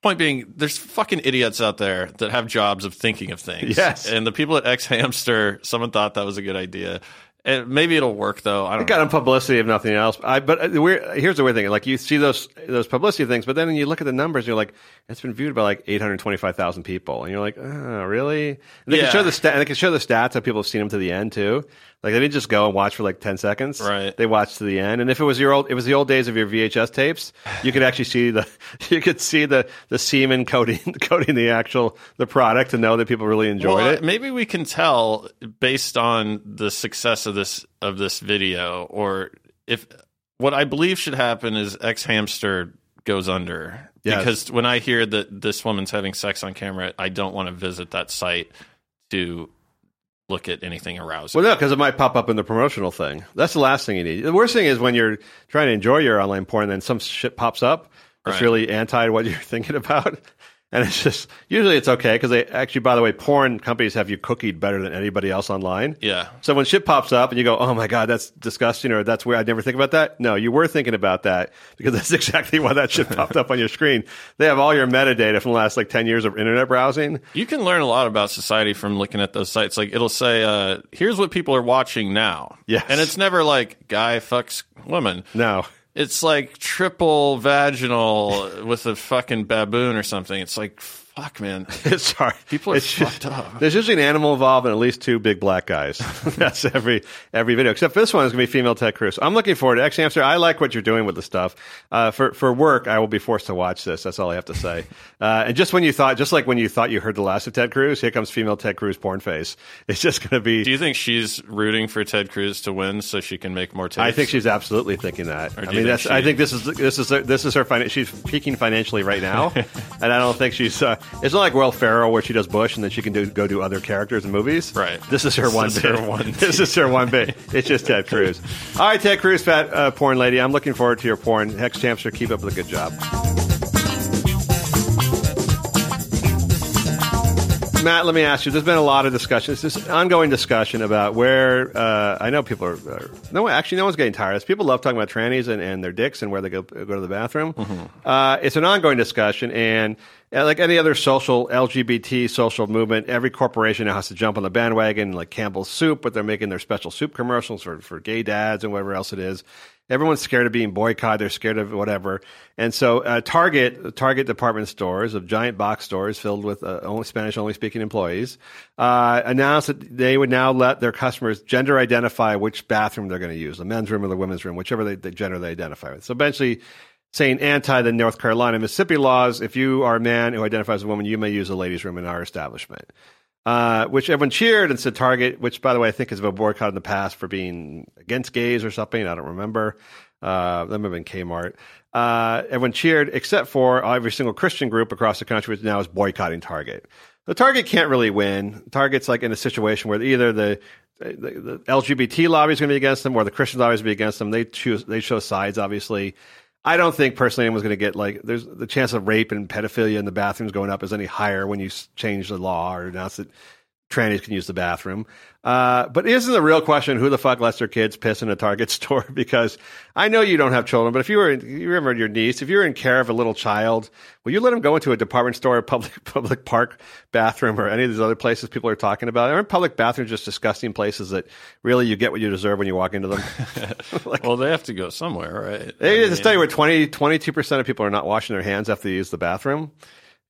Point being, there's fucking idiots out there that have jobs of thinking of things. Yes. and the people at X Hamster, someone thought that was a good idea. And maybe it'll work though. I don't It got know. them publicity if nothing else. I, but uh, here's the weird thing: like you see those those publicity things, but then you look at the numbers, and you're like, it's been viewed by like 825,000 people, and you're like, oh, really? And they Yeah. can show the stat, and they can show the stats that people have seen them to the end too. Like they didn't just go and watch for like 10 seconds, Right. They watched to the end, and if it was your old, it was the old days of your VHS tapes. You could actually see the, *laughs* you could see the the semen coating *laughs* coating the actual the product to know that people really enjoyed Well, it. Maybe we can tell based on the success of this of this video, or if what I believe should happen is X Hamster goes under. Yes. Because when I hear that this woman's having sex on camera, I don't want to visit that site to look at anything arousing. Well, no, because it might pop up in the promotional thing. That's the last thing you need. The worst thing is when you're trying to enjoy your online porn, and then some shit pops up that's Right. really anti what you're *laughs* thinking about. And it's just usually it's okay because they actually, by the way, porn companies have you cookied better than anybody else online. yeah. So when shit pops up and you go, "Oh my god, that's disgusting," or "That's weird," I'd never think about that. No, you were thinking about that because that's *laughs* exactly why that shit popped up on your screen. They have all your metadata from the last like ten years of internet browsing. You can learn a lot about society from looking at those sites. Like it'll say, uh, "Here's what people are watching now." Yeah. and it's never like guy fucks woman. No, It's like triple vaginal with a fucking baboon or something. It's like fuck, man. *laughs* it's hard. People are It's just- fucked up. There's usually an animal involved and at least two big black guys. *laughs* *laughs* That's every every video. Except for this one is going to be female Ted Cruz. I'm looking forward to X Hamster. I like what you're doing with the stuff. Uh, for for work, I will be forced to watch this. That's all I have to say. Uh, and just when you thought, just like when you thought you heard the last of Ted Cruz, here comes female Ted Cruz porn face. It's just going to be. Do you think she's rooting for Ted Cruz to win so she can make more tapes? I think she's absolutely thinking that. I mean, think that's. she- I think this is this is this is her. Finan- she's peaking financially right now, and I don't think she's. Uh, it's not like Will Ferrell where she does Bush and then she can do go do other characters in movies. Right. This is her one is bit. her one *laughs* this is her one bit. It's just Ted Cruz. *laughs* All right, Ted Cruz, fat uh, porn lady. I'm looking forward to your porn. X Hamster, keep up the good job. Matt, let me ask you. There's been a lot of discussion. It's this ongoing discussion about where uh, I know people are. are no, actually, no one's getting tired. of this. People love talking about trannies and, and their dicks and where they go go to the bathroom. Uh, it's an ongoing discussion, and like any other social LGBT social movement, every corporation now has to jump on the bandwagon. Like Campbell's Soup, but they're making their special soup commercials for for gay dads and whatever else it is. Everyone's scared of being boycotted. They're scared of whatever. And so, uh, Target, Target department stores, of giant box stores filled with uh, only Spanish only speaking employees, uh, announced that they would now let their customers gender identify which bathroom they're going to use, the men's room or the women's room, whichever they, the gender they identify with. So eventually, saying anti the North Carolina, Mississippi laws, if you are a man who identifies as a woman, you may use the ladies' room in our establishment. Uh, which everyone cheered and said Target, which by the way I think has been boycotted in the past for being against gays or something. I don't remember. Uh, that have been Kmart. Uh, everyone cheered except for every single Christian group across the country, which now is boycotting Target. The Target can't really win. Target's like in a situation where either the the, the LGBT lobby is going to be against them, or the Christian lobby is going to be against them. They choose. They show sides, obviously. I don't think personally anyone's going to get like there's the chance of rape and pedophilia in the bathrooms going up is any higher when you change the law or announce that trannies can use the bathroom. Uh, but isn't the real question who the fuck lets their kids piss in a Target *laughs* store? Because I know you don't have children, but if you were, you remember your niece, if you're in care of a little child, will you let them go into a department store, a public *laughs* public park bathroom, or any of these other places people are talking about? Aren't public bathrooms just disgusting places that really you get what you deserve when you walk into them? *laughs* like, well, they have to go somewhere, right? They did a study where 20, 22% of people are not washing their hands after they use the bathroom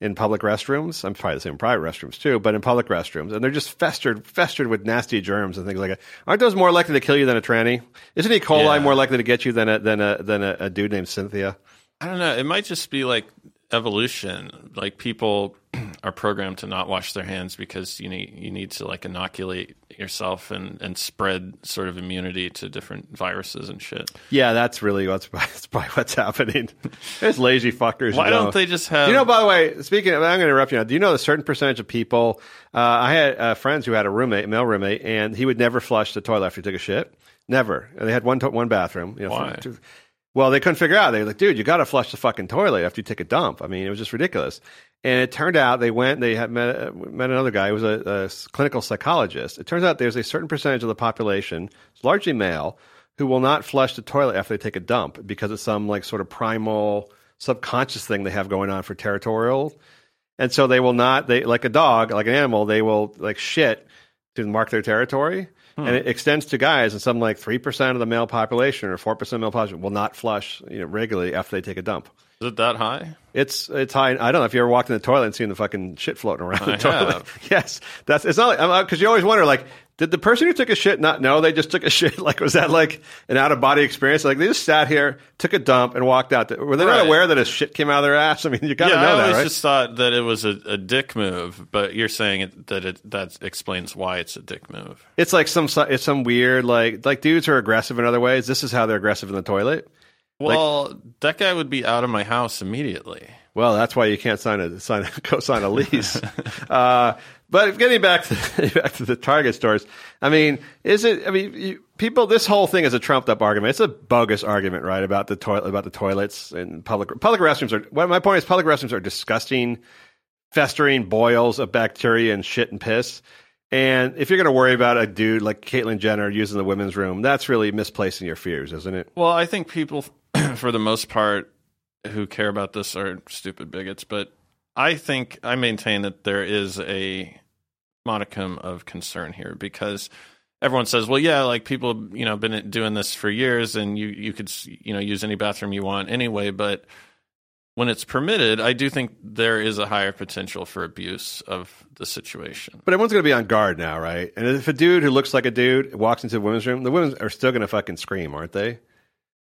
in public restrooms. I'm probably the same in private restrooms too, but in public restrooms. And they're just festered, festered with nasty germs and things like that. Aren't those more likely to kill you than a tranny? Isn't E. coli Yeah. more likely to get you than a, than a, than a, a dude named Cynthia? I don't know. It might just be like evolution. Like people *clears throat* are programmed to not wash their hands because you need you need to like inoculate yourself and and spread sort of immunity to different viruses and shit. Yeah, that's really what's, *laughs* that's probably what's happening. *laughs* There's lazy fuckers. Why don't they just have? You know, by the way, speaking of, I'm going to interrupt you now. Do you know a certain percentage of people? Uh, I had uh, friends who had a roommate, a male roommate, and he would never flush the toilet after he took a shit. Never. And they had one to- one bathroom. You know, Why? Well, they couldn't figure out. They were like, dude, you got to flush the fucking toilet after you take a dump. I mean, it was just ridiculous. And it turned out they went, they had met, met another guy who was a clinical psychologist. It turns out there's a certain percentage of the population, largely male, who will not flush the toilet after they take a dump because it's some like sort of primal subconscious thing they have going on for territorial. And so they will not, they like a dog, like an animal, they will like shit to mark their territory. And it extends to guys, and some like 3% of the male population or 4% of the male population will not flush you know, regularly after they take a dump. Is it that high? It's it's high. I don't know if you ever walked in the toilet and seen the fucking shit floating around the I toilet. have. *laughs* Yes, that's it's not like because uh, you always wonder like, did the person who took a shit not know they just took a *laughs* shit? Like, was that like an out of body experience? Like they just sat here, took a dump, and walked out. Were they not Right. aware that a shit came out of their ass? I mean, you got to yeah, know I that, always right? just thought that it was a, a dick move, but you're saying it, that it that explains why it's a dick move. It's like some it's some weird like like dudes are aggressive in other ways. This is how they're aggressive in the toilet. Well, that guy would be out of my house immediately. Well, that's why you can't sign a sign *laughs* go sign a lease. *laughs* uh, but getting back to *laughs* back to the Target stores, I mean, is it? I mean, you, people, this whole thing is a trumped up argument. It's a bogus argument, right? About the toilet, about the toilets and public public restrooms are. Well, my point is, public restrooms are disgusting, festering boils of bacteria and shit and piss. And if you're going to worry about a dude like Caitlyn Jenner using the women's room, that's really misplacing your fears, isn't it? Well, I think people, *clears throat* for the most part, who care about this are stupid bigots, but I think I maintain that there is a modicum of concern here because everyone says, "Well, yeah, like people, you know, been doing this for years, and you you could you know use any bathroom you want anyway." But when it's permitted, I do think there is a higher potential for abuse of the situation. But everyone's going to be on guard now, right? And if a dude who looks like a dude walks into the women's room, the women are still going to fucking scream, aren't they?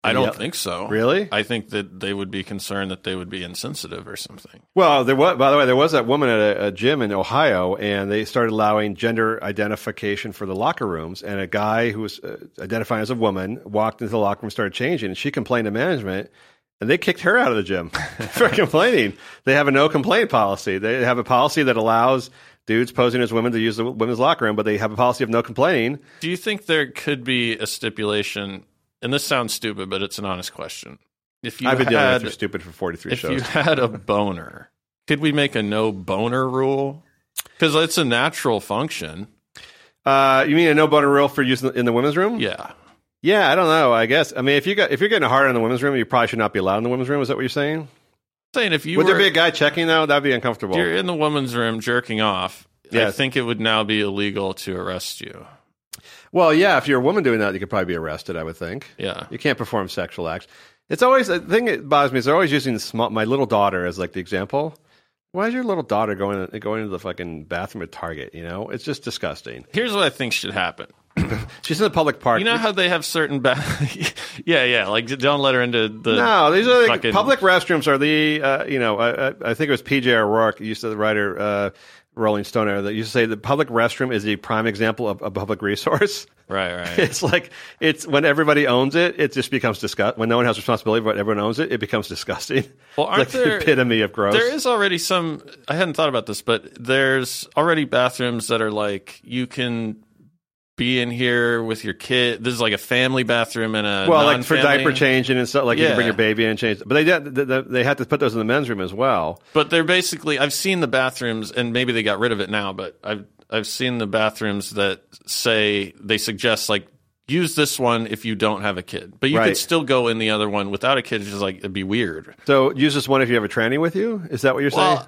I don't Yeah. think so. Really? I think that they would be concerned that they would be insensitive or something. Well, there was, by the way, there was that woman at a, a gym in Ohio, and they started allowing gender identification for the locker rooms. And a guy who was uh, identifying as a woman walked into the locker room, started changing, and she complained to management, and they kicked her out of the gym *laughs* for complaining. They have a no complaint policy. They have a policy that allows dudes posing as women to use the women's locker room, but they have a policy of no complaining. Do you think there could be a stipulation? And this sounds stupid, but it's an honest question. If you I've been dealing with you stupid for forty three if shows. you had a boner, could we make a no boner rule? Because it's a natural function. Uh, you mean a no boner rule for use in the, women's room? Yeah. Yeah, I don't know. I guess. I mean, if you got if you're getting hard in the women's room, you probably should not be allowed in the women's room. Is that what you're saying? Saying if you Would were, there be a guy checking though? That'd be uncomfortable. you're in the woman's room jerking off, I think it would now be illegal to arrest you. Well, yeah, if you're a woman doing that, you could probably be arrested. I would think. Yeah. You can't perform sexual acts. It's always the thing that bothers me is they're always using small, my little daughter as like the example. Why is your little daughter going going into the fucking bathroom at Target? You know, it's just disgusting. Here's what I think should happen. *coughs* She's in the public park. You know how they have certain *laughs* Yeah, yeah, like don't let her into the No, these are like, fucking- public restrooms. Are the uh, you know I, I- I think it was P.J. O'Rourke used to the writer uh, Rolling Stone era that you say the public restroom is the prime example of a public resource. Right, right. *laughs* It's like it's when everybody owns it, it just becomes disgust. When no one has responsibility, but everyone owns it, it becomes disgusting. Well, aren't like there- the epitome of gross. There is already some. I hadn't thought about this, but there's already bathrooms that are like you can be in here with your kid. This is like a family bathroom and a well, like for diaper changing and stuff. Like you can bring your baby in and change. But they did, they, they had to put those in the men's room as well. But they're basically. I've seen the bathrooms, and maybe they got rid of it now. But I've I've seen the bathrooms that say they suggest like use this one if you don't have a kid, but you Right. could still go in the other one without a kid. It's just like it'd be weird. So use this one if you have a tranny with you. Is that what you're saying?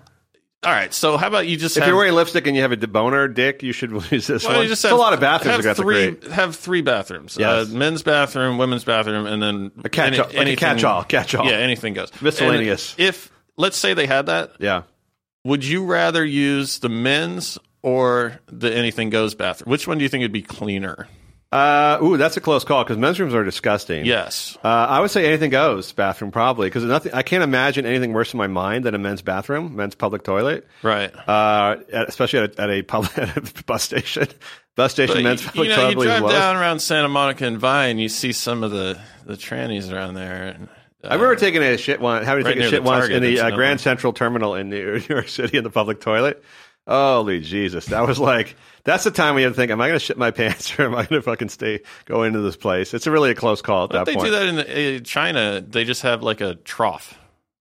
Well, all right. So how about you just if have, you're wearing lipstick and you have a boner dick, you should *laughs* use this don't one. you just It's have- a lot of bathrooms Have three. Have three bathrooms. Yes. Uh, men's bathroom, women's bathroom, and then A catch- like a catch-all, catch-all. Yeah, anything goes. Miscellaneous. And if let's say they had that, Yeah. would you rather use the men's or the anything goes bathroom? Which one do you think would be cleaner? Uh, ooh, that's a close call because men's rooms are disgusting. Yes. Uh, I would say anything goes bathroom probably because nothing. I can't imagine anything worse in my mind than a men's bathroom, men's public toilet, Right. uh, at- especially at a, at a public *laughs* at a bus station. Bus station, But men's you, public you know, toilet you drive down around Santa Monica and Vine, you see some of the the trannies around there. And, uh, I remember taking a shit one, having to Right take a shit once in the uh, Grand. Central Terminal in New *laughs* York City in the public toilet. Holy Jesus, that was like that's the time we had to think: Am I going to shit my *laughs* pants or am I going to fucking stay go into this place? It's a really a close call at that they point. do that in uh, China. They just have like a trough.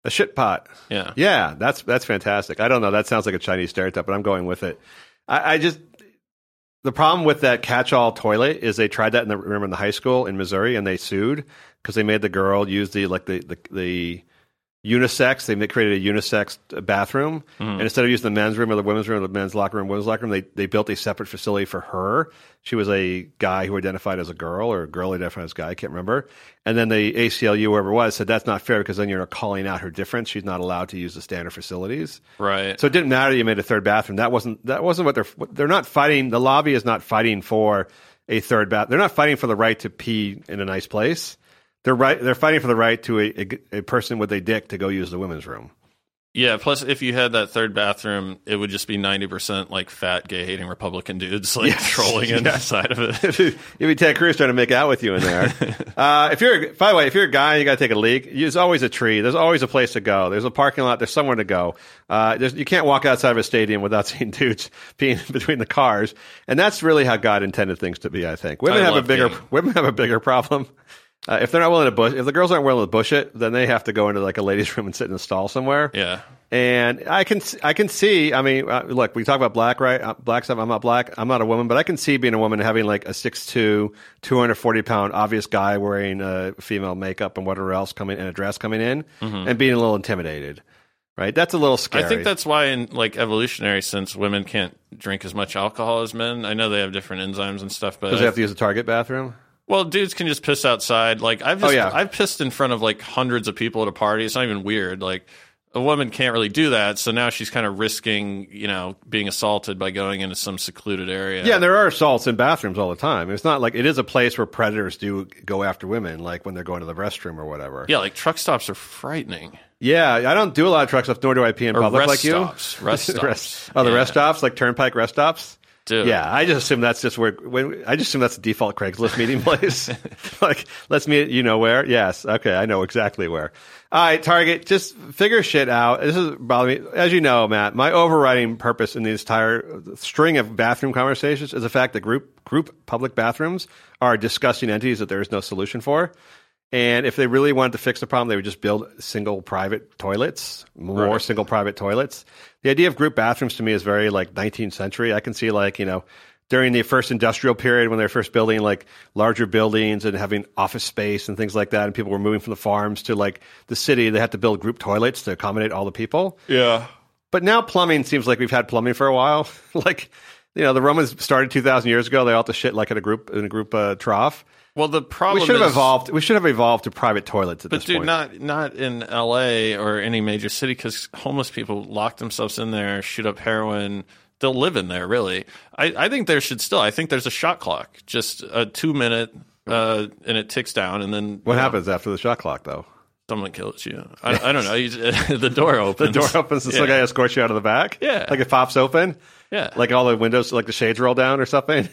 A shit pot. Yeah. Yeah, that's that's fantastic. I don't know. That sounds like a Chinese stereotype, but I'm going with it. I, I just the problem with that catch-all toilet is they tried that in the remember in the high school in Missouri and they sued because they made the girl use the like the the, the unisex. They created a unisex uh, bathroom, mm-hmm. and instead of using the men's room or the women's room or the men's locker room, women's locker room, they they built a separate facility for her. She was a guy who identified as a girl or a girl who identified as a guy. I can't remember. And then the ACLU, whoever it was, said that's not fair because then you're calling out her difference. She's not allowed to use the standard facilities. Right. So it didn't matter you made a third bathroom. That wasn't that wasn't what they're they're not fighting. The lobby is not fighting for a third bath. They're not fighting for the right to pee in a nice place. They're right. They're fighting for the right to a, a, a person with a dick to go use the women's room. Yeah. Plus, if you had that third bathroom, it would just be ninety percent like fat, gay hating Republican dudes like Yes. trolling inside *laughs* of it. You'd be Ted Cruz trying to make out with you in there. *laughs* uh, if you're, by the way, if you're a guy and you got to take a leak, there's always a tree. There's always a place to go. There's a parking lot. There's somewhere to go. Uh, there's, you can't walk outside of a stadium without *laughs* seeing dudes peeing between the cars, and that's really how God intended things to be. I think women I have a bigger peeing. women have a bigger problem. Uh, if they're not willing to bush, if the girls aren't willing to bush it, then they have to go into like a ladies' room and sit in a stall somewhere. Yeah. And I can I can see. I mean, uh, look, we talk about black, right? Uh, black stuff. I'm not black. I'm not a woman, but I can see being a woman having like a 6'2", 240 pound obvious guy wearing uh, female makeup and whatever else coming in a dress coming in, and being a little intimidated. Right? That's a little scary. Mm-hmm. I think that's why, in like evolutionary sense, women can't drink as much alcohol as men. I know they have different enzymes and stuff, but because they have to use a Target bathroom. Well, dudes can just piss outside. Like I've oh, just, Oh, yeah. I've pissed in front of like hundreds of people at a party. It's not even weird. Like a woman can't really do that, so now she's kind of risking, you know, being assaulted by going into some secluded area. Yeah, there are assaults in bathrooms all the time. It's not like it is a place where predators do go after women, like when they're going to the restroom or whatever. yeah, like truck stops are frightening. Yeah, I don't do a lot of truck stuff, nor do I pee in Or public like you. stops. Rest *laughs* stops. Rest- oh, the Yeah. rest stops, like turnpike rest stops. Dude. Yeah, I just assume that's just where. When, I just assume that's the default Craigslist meeting place. *laughs* like, let's meet. You know where? Yes. Okay, I know exactly where. All right, Target. Just figure shit out. This is bothering me. As you know, Matt, my overriding purpose in the entire string of bathroom conversations is the fact that group group public bathrooms are disgusting entities that there is no solution for. And if they really wanted to fix the problem, they would just build single private toilets, more Right. single private toilets. The idea of group bathrooms to me is very like 19th century. I can see like, you know, during the first industrial period when they were first building like larger buildings and having office space and things like that, and people were moving from the farms to like the city, they had to build group toilets to accommodate all the people. Yeah. But now plumbing seems like we've had plumbing for a while. *laughs* like, you know, the Romans started 2,000 years ago. They all had to shit like in a group, in a group uh, trough. Well, the problem We should have is- evolved. We should have evolved to private toilets at this point. But this dude, point. not not in L.A. or any major city because homeless people lock themselves in there, shoot up heroin. They'll live in there. Really, I, I think there should still. I think there's a shot clock, just a two minute, uh, and it ticks down, and then what you know, happens after the shot clock, though? Someone kills you. I, I don't know. You, *laughs* the door opens. The door opens and some Yeah. guy escorts you out of the back. Yeah. like it pops open. Yeah, Like all the windows, like the shades roll down or something.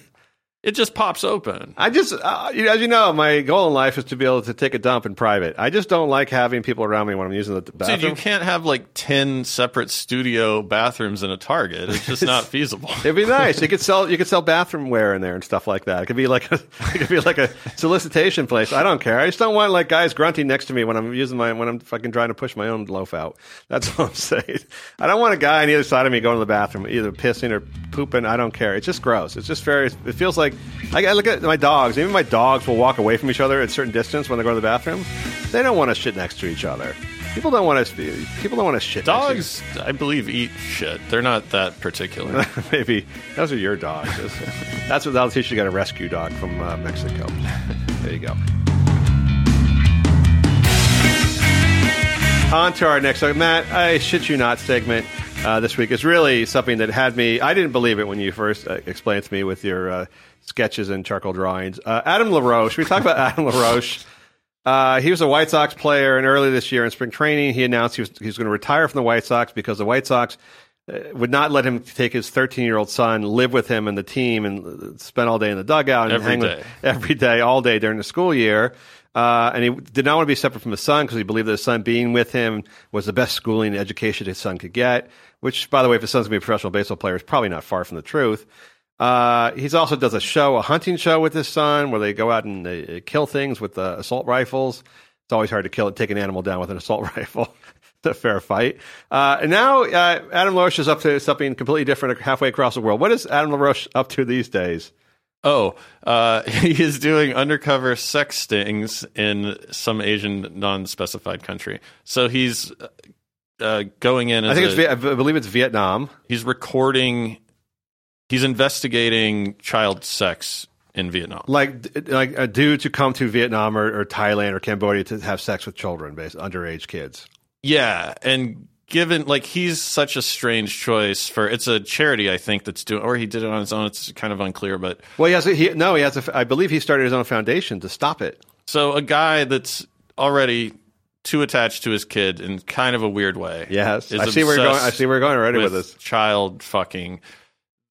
It just pops open. I just, uh, you know, as you know, my goal in life is to be able to take a dump in private. I just don't like having people around me when I'm using the bathroom. Dude, you can't have like ten separate studio bathrooms in a Target. It's just not *laughs* feasible. It'd be nice. You could *laughs* sell you could sell bathroom wear in there and stuff like that. It could be like a *laughs* it could be like a solicitation place. I don't care. I just don't want like guys grunting next to me when I'm using my when I'm fucking trying to push my own loaf out. That's all I'm saying. I don't want a guy on either side of me going to the bathroom, either pissing or pooping. I don't care. It's just gross. It's just very. It feels like I, I look at my dogs. Even my dogs will walk away from each other at a certain distance when they go to the bathroom. They don't want to shit next to each other. People don't want to. People don't want to shit. next to Dogs, I believe, eat shit. They're not that particular. *laughs* Maybe those are your dogs. That's what that'll teach you. Got a rescue dog from uh, Mexico. There you go. On to our next segment. Matt, I shit you not segment uh, this week is really something that had me. I didn't believe it when you first uh, explained to me with your uh, sketches and charcoal drawings. Uh, Adam LaRoche. We talked about Adam LaRoche. Uh, he was a White Sox player, and early this year in spring training, he announced he was, he was going to retire from the White Sox because the White Sox would not let him take his 13 year old son live with him and the team and spend all day in the dugout and Every hang day. with every day, all day during the school year. Uh, and he did not want to be separate from his son because he believed that his son being with him was the best schooling and education his son could get. Which, by the way, if his son's going to be a professional baseball player, is probably not far from the truth. Uh, he's also does a show, a hunting show with his son, where they go out and they kill things with uh, assault rifles. It's always hard to kill take an animal down with an assault *laughs* rifle. it's a fair fight. Uh, and now uh, Adam LaRoche is up to something completely different halfway across the world. What is Adam LaRoche up to these days? Oh, uh, *laughs* he is doing undercover sex stings in some Asian non-specified country. So he's uh, going in. As I think it's a- Viet- I believe it's Vietnam. he's recording. He's investigating child sex in Vietnam. like like a dude to come to Vietnam or, or Thailand or Cambodia to have sex with children, based underage kids. Yeah, and given like he's such a strange choice for it's a charity I think that's doing, or he did it on his own. It's kind of unclear, but Well, he has a, he no, he has a, I believe he started his own foundation to stop it. So a guy that's already too attached to his kid in kind of a weird way. Yes, I see where you're going. I see where you're going already with, with this. child fucking.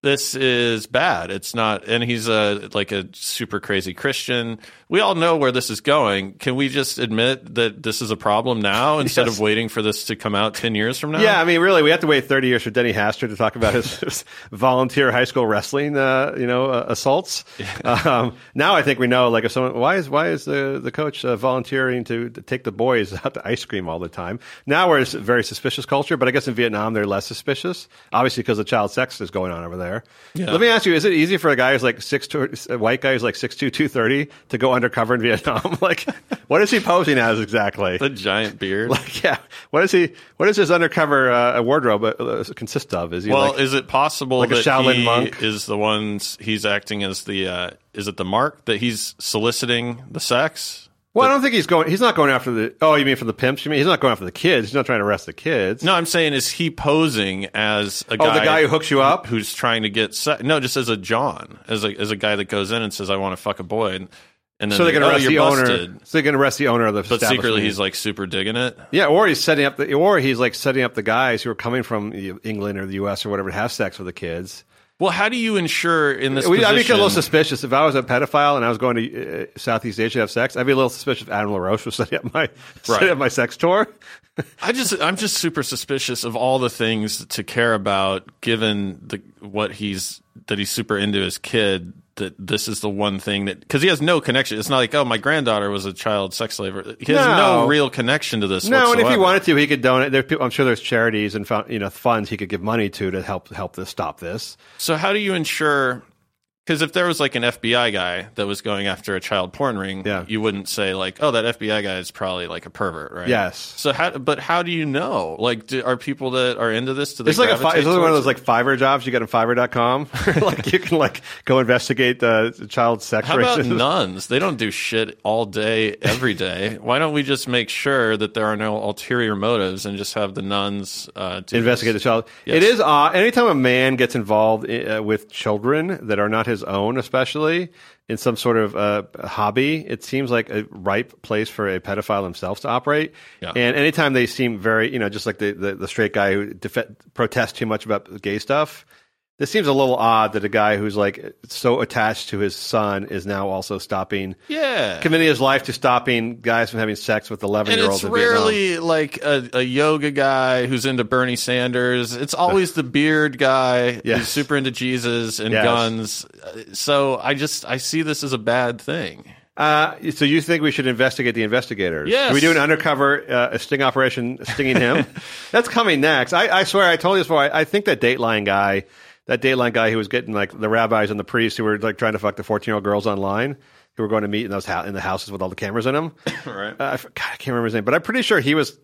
This is bad. It's not, and he's a like a super crazy Christian. We all know where this is going. Can we just admit that this is a problem now instead Yes. of waiting for this to come out ten years from now? Yeah, I mean, really, we have to wait 30 years for Denny Hastert to talk about his, *laughs* his volunteer high school wrestling, uh, you know, uh, assaults. Um, now I think we know, like, if someone, why is why is the the coach uh, volunteering to, to take the boys *laughs* out to ice cream all the time? Now we're a very suspicious culture, but I guess in Vietnam they're less suspicious, obviously because the child sex is going on over there. Yeah. Let me ask you: Is it easy for a guy who's like six, two, a white guy who's like six two, two thirty, to go undercover in Vietnam? *laughs* like, what is he posing as exactly? the giant beard. *laughs* Like, yeah. What is he? What does his undercover uh, wardrobe uh, consist of? Is he well, like? is it possible like a that Shaolin he monk? is the ones he's acting as the? Uh, is it the mark that he's soliciting the sex? Well, I don't think he's going. He's not going after the. Oh, you mean for the pimps? You mean he's not going after the kids? He's not trying to arrest the kids. No, I'm saying is he posing as a Oh, the guy who hooks you up. who's trying to get se- no, just as a John, as a as a guy that goes in and says, "I want to fuck a boy," and, and then So they can oh, arrest the busted. owner. So they can arrest the owner of the. But secretly, he's like super digging it. yeah, or he's setting up the, or he's like setting up the guys who are coming from England or the U.S. or whatever to have sex with the kids. Well, how do you ensure in this I'd be a little suspicious if I was a pedophile and I was going to uh, Southeast Asia to have sex. I'd be a little suspicious if Adam LaRoche was *laughs* setting up my setting up my sex tour. *laughs* I just I'm just super suspicious of all the things to care about given the what he's that he's super into his kid that this is the one thing that because he has no connection it's not like oh my granddaughter was a child sex slave he has no, No. real connection to this No, and if he wanted to, he could donate. There, I'm sure there's charities and you know funds he could give money to to help help this stop this. so how do you ensure because if there was like an FBI guy that was going after a child porn ring, Yeah. you wouldn't say like, "Oh, that FBI guy is probably like a pervert," right? Yes. So how? But how do you know? Like, do, are people that are into this? Do they It's like a fi- it's one of those like Fiverr jobs you get on Fiverr.com. *laughs* *laughs* like you can like go investigate uh, child sex How about nuns? They don't do shit all day, every day. Why don't we just make sure that there are no ulterior motives and just have the nuns uh, investigate the child. Yes. It is odd. Anytime a man gets involved uh, with children that are not his own, especially in some sort of uh, hobby, it seems like a ripe place for a pedophile himself to operate. Yeah. And anytime they seem very, you know, just like the, the, the straight guy who def- protests too much about gay stuff. This seems a little odd that a guy who's like so attached to his son is now also stopping, Yeah. committing his life to stopping guys from having sex with eleven year it's olds Vietnam. rarely like a, a yoga guy who's into Bernie Sanders. It's always the beard guy Yes. who's super into Jesus and Yes. guns. So I just I see this as a bad thing. Uh, so you think we should investigate the investigators? Yes. Can we do an undercover uh, a sting operation stinging him? *laughs* That's coming next. I, I swear, I told you this before. I, I think that Dateline guy, that Dateline guy who was getting like the rabbis and the priests who were like trying to fuck the fourteen year old girls online, who were going to meet in those hou- in the houses with all the cameras in them. *coughs* Right. Uh, I, God, I can't remember his name, but I'm pretty sure he was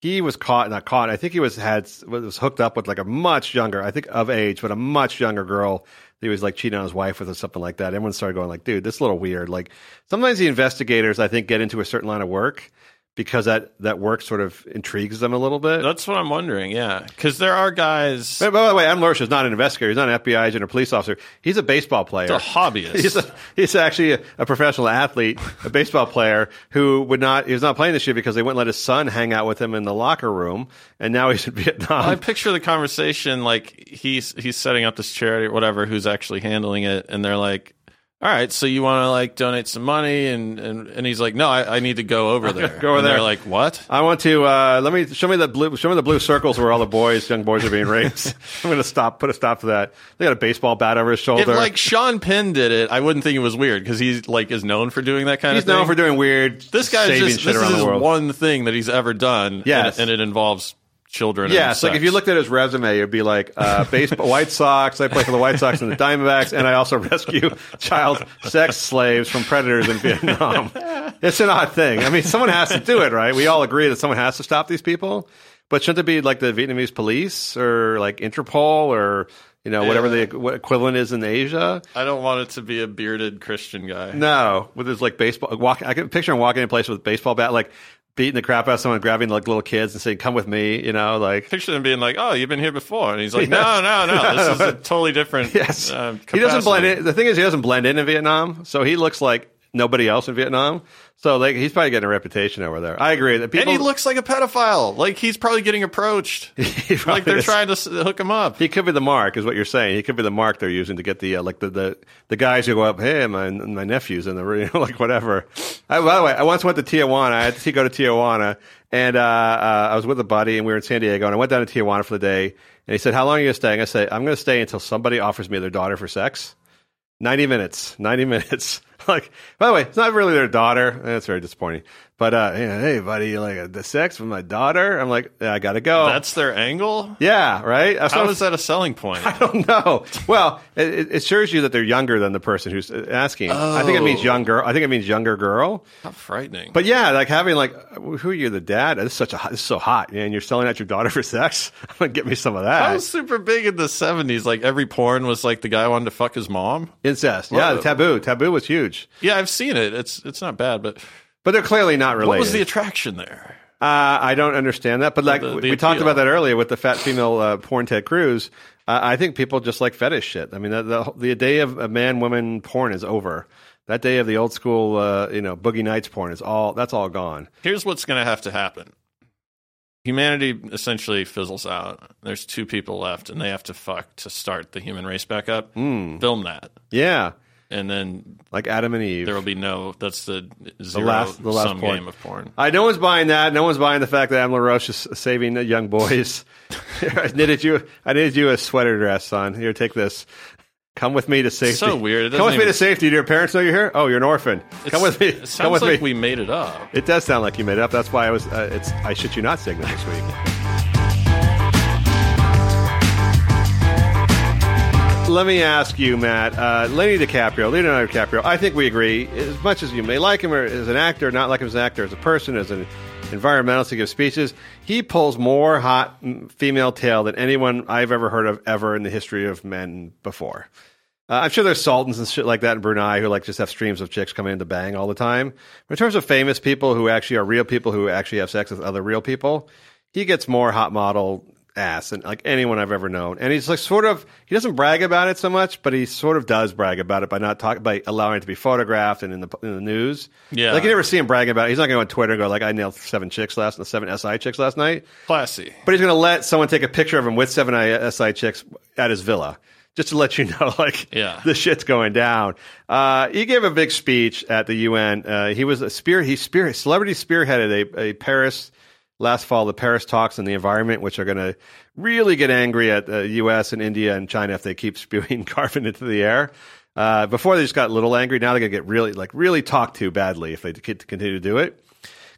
he was caught, not caught. I think he was had was hooked up with like a much younger, I think of age, but a much younger girl. He was like cheating on his wife with or something like that. Everyone started going like, "Dude, this is a little weird." Like sometimes the investigators, I think, get into a certain line of work because that that work sort of intrigues them a little bit. That's what I'm wondering. Yeah, because there are guys. By by the way, Adam LaRoche is not an investigator. He's not an FBI agent or police officer. He's a baseball player. A hobbyist. *laughs* He's, a, he's actually a, a professional athlete, a baseball player who would not. He was not playing this year because they wouldn't let his son hang out with him in the locker room, and now he's in Vietnam. I picture the conversation like he's he's setting up this charity or whatever who's actually handling it, and they're like, "All right, so you want to like donate some money?" And and, and he's like, "No, I, I need to go over *laughs* there." Go over and there. They're like, "What?" I want to uh, let me show me the blue show me the blue circles where all the boys, young boys, are being raped. *laughs* I'm to stop, put a stop to that. They got a baseball bat over his shoulder. If like Sean Penn did it, I wouldn't think it was weird because he's like is known for doing that kind he's of thing. He's known for doing weird, this guy's just shit this is around his the world. one thing that he's ever done. Yes. and, and it involves children. Yeah, and it's like if you looked at his resume, it'd be like uh, baseball, White Sox. I play for the White Sox and the Diamondbacks, and I also *laughs* rescue child sex slaves from predators in Vietnam. *laughs* It's an odd thing. I mean, someone has to do it, right? We all agree that someone has to stop these people, but shouldn't it be like the Vietnamese police or like Interpol or you know whatever the what equivalent is in Asia? I don't want it to be a bearded Christian guy. No, with his like baseball walk. I can picture him walking in place with a baseball bat, like beating the crap out of someone, grabbing like little kids and saying, "Come with me," you know, like. Picture them being like, "Oh, you've been here before," and he's like, Yes. *laughs* "No, no, no, this is a *laughs* totally different." Yes, uh, he doesn't blend in. The thing is, he doesn't blend in in Vietnam, so he looks like nobody else in Vietnam. So like he's probably getting a reputation over there. I agree that people. and he looks like a pedophile. Like he's probably getting approached. *laughs* probably like they're is. trying to hook him up. He could be the mark, is what you're saying. He could be the mark they're using to get the uh, like the, the the guys who go up. Hey, my my nephew's in the *laughs* know, like whatever. I, by the way, I once went to Tijuana. I had to see go to Tijuana, and uh, uh, I was with a buddy, and we were in San Diego, and I went down to Tijuana for the day. And he said, "How long are you staying?" I said, "I'm going to stay until somebody offers me their daughter for sex." Ninety minutes. Ninety *laughs* minutes. like, by the way, it's not really their daughter. Eh, That's very disappointing. But uh, you know, hey, buddy, you like uh, the sex with my daughter? I'm like, yeah, I got to go. That's their angle. yeah, right. That's How I'm is that a selling point? *laughs* I don't know. Well, it, it shows you that they're younger than the person who's asking. I think it means Oh. younger. I think it means younger girl. How frightening. But yeah, like having like, who are you, the dad? This is such a this is so hot, and you're selling out your daughter *laughs* for sex. Get me some of that that was super big in the seventies. Like every porn was like the guy wanted to fuck his mom. incest. Yeah, the taboo. Taboo was huge, Yeah, I've seen it. It's it's not bad, but but they're clearly not related. what was the attraction there? Uh, I don't understand that, but like The- we- the we talked about that earlier with the fat female uh, porn Ted Cruz. Uh, I think people just like fetish shit. I mean, the the, the day of, of man woman porn is over. That day of the old school, uh, you know, boogie nights porn is all that's all gone. Here's what's going to have to happen. Humanity essentially fizzles out. There's two people left, and they have to fuck to start the human race back up. Hmm. Film that, Yeah, and then like Adam and Eve. there will be no. That's the zero last- the last sum porn. game of porn. I no one's buying that. No one's buying the fact that Adam LaRoche is saving the young boys. *laughs* *laughs* I knitted you. I knitted you a sweater dress, son. Here, take this. Come with me to safety. So weird. It Come with doesn't me to safety. Do your parents know you're here? Oh, you're an orphan. Come with me. It sounds Come with like me. we made it up. It does sound like you made it up. That's why I was. Uh, it's I shit you not segment this week. *laughs* Let me ask you, Matt. Uh, Lenny DiCaprio, Leonardo DiCaprio. I think we agree. As much as you may like him as an actor, not like him as an actor, as a person, as an environmentalist to give speeches, he pulls more hot female tail than anyone I've ever heard of ever in the history of men before. Uh, I'm sure there's sultans and shit like that in Brunei who like just have streams of chicks coming in to bang all the time. But in terms of famous people who actually are real people who actually have sex with other real people, he gets more hot model ass than like anyone I've ever known. And he's like sort of he doesn't brag about it so much, but he sort of does brag about it by not talk by allowing it to be photographed and in the in the news. Yeah. like you never see him bragging about it. He's not going to go on Twitter and go like I nailed seven chicks last seven SI chicks last night. Classy. But he's going to let someone take a picture of him with seven SI chicks at his villa, just to let you know, *laughs* like, Yeah. the shit's going down. Uh, he gave a big speech at the UN. Uh, he was a spear. He spear celebrity spearheaded a, a Paris last fall, the Paris talks on the environment, which are going to really get angry at the U.S. and India and China if they keep *laughs* spewing carbon into the air. Uh, before they just got a little angry. Now they're going to get really, like, really talked to badly if they continue to do it.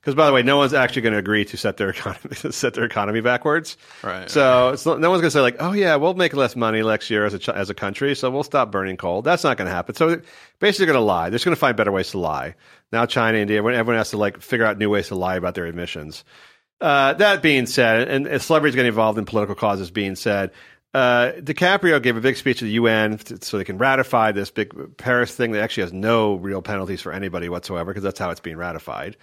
Because by the way, no one's actually going to agree to set their *laughs* economy set their economy backwards. Right. So it's, no one's going to say like, oh yeah, we'll make less money next year as a as a country, so we'll stop burning coal. That's not going to happen. So basically, they're basically going to lie. They're just going to find better ways to lie. Now China, India, everyone has to like figure out new ways to lie about their emissions. Uh, that being said, and, and celebrities getting involved in political causes being said, uh, DiCaprio gave a big speech to the UN so they can ratify this big Paris thing that actually has no real penalties for anybody whatsoever because that's how it's being ratified.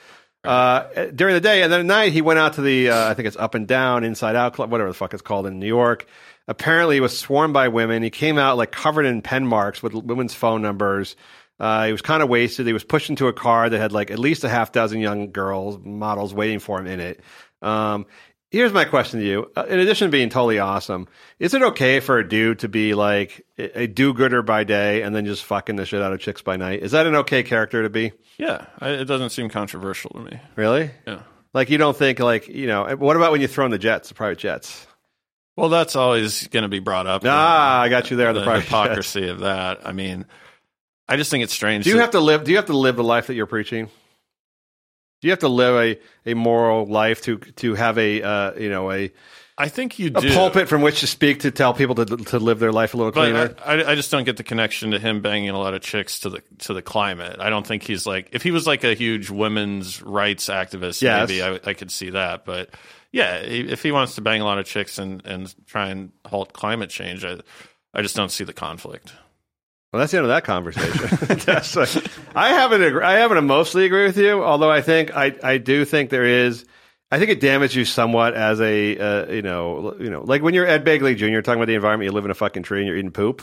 Uh, during the day, and then at night he went out to the uh, I think it's Up and Down, Inside Out Club, whatever the fuck it's called in New York. Apparently, he was swarmed by women. He came out like covered in pen marks with women's phone numbers. Uh, he was kind of wasted. He was pushed into a car that had like at least a half dozen young girls models waiting for him in it. Um, here's my question to you: uh, In addition to being totally awesome, is it okay for a dude to be like a do-gooder by day and then just fucking the shit out of chicks by night? Is that an okay character to be? Yeah, I, it doesn't seem controversial to me. Really? Yeah. Like you don't think like you know? What about when you throw in the jets, the private jets? Well, that's always going to be brought up. Ah, I got you there. The, the private jets. hypocrisy of that. I mean, I just think it's strange. Do you have to live? Do you have to live the life that you're preaching? Do you have to live a, a moral life to to have a uh, you know a, I think you a do. pulpit from which to speak to tell people to to live their life a little cleaner? But I, I just don't get the connection to him banging a lot of chicks to the to the climate. I don't think he's like if he was like a huge women's rights activist, Yes. maybe I, I could see that. But yeah, if he wants to bang a lot of chicks and, and try and halt climate change, I I just don't see the conflict. Well, that's the end of that conversation. *laughs* Like- I haven't agree, I haven't mostly agree with you, although I think I I do think there is. I think it damages you somewhat as a uh, you know you know like when you're Ed Begley Jr. talking about the environment, you live in a fucking tree and you're eating poop.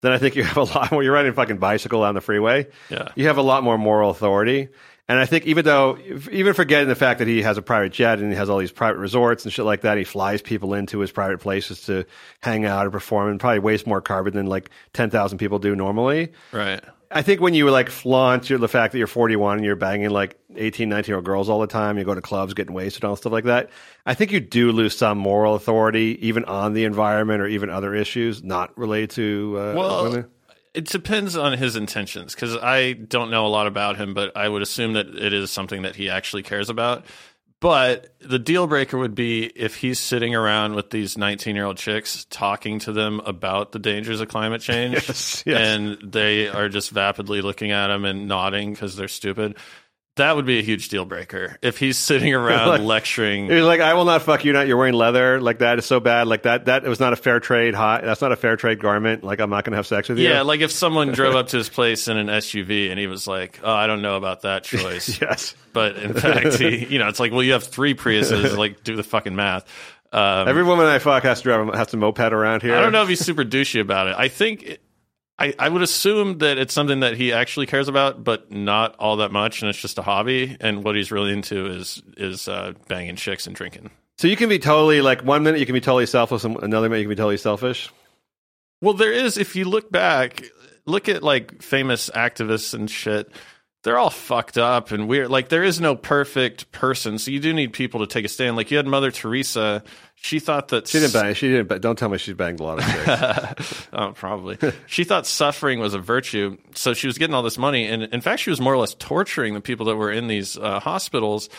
then I think you have a lot more. You're riding a fucking bicycle on the freeway. Yeah. You have a lot more moral authority. And I think even though, even forgetting the fact that he has a private jet and he has all these private resorts and shit like that, he flies people into his private places to hang out or perform and probably waste more carbon than like 10,000 people do normally. Right. I think when you like flaunt your, the fact that you're 41 and you're banging like 18, 19 year old girls all the time, you go to clubs getting wasted and all stuff like that, I think you do lose some moral authority even on the environment or even other issues not related to uh, Well, women. It depends on his intentions because I don't know a lot about him, but I would assume that it is something that he actually cares about. But the deal breaker would be if he's sitting around with these 19 year old chicks talking to them about the dangers of climate change, *laughs* Yes, yes. and they are just vapidly looking at him and nodding because they're stupid. That would be a huge deal breaker if he's sitting *laughs* around Like- lecturing. He's like, I will not fuck you. Not you're wearing leather. Like that is so bad. Like that. That it was not a fair trade. Hot. That's not a fair trade garment. Like I'm not going to have sex with you. Yeah, like if someone *laughs* drove up to his place in an SUV and he was like, "Oh, I don't know about that *laughs* choice," yes. but in fact, he, you know, it's like, well, you have three Priuses. Like, do the fucking math. Um, Every woman I fuck has to drive a- has to moped around here. I don't know if he's super douchey about it. I think. I, I would assume that it's something that he actually cares about, but not all that much, and it's just a hobby. And what he's really into is is uh, banging chicks and drinking. So you can be totally like one minute you can be totally selfless, and another minute you can be totally selfish. Well, there is. If you look back, look at like famous activists and shit. They're all fucked up and weird. Like there is no perfect person, so you do need people to take a stand. Like you had Mother Teresa. She thought that She didn't bang. She didn't. But don't tell me she's banged a lot of chicks. *laughs* oh, probably. *laughs* she thought suffering was a virtue, so she was getting all this money, and in fact, she was more or less torturing the people that were in these uh, hospitals.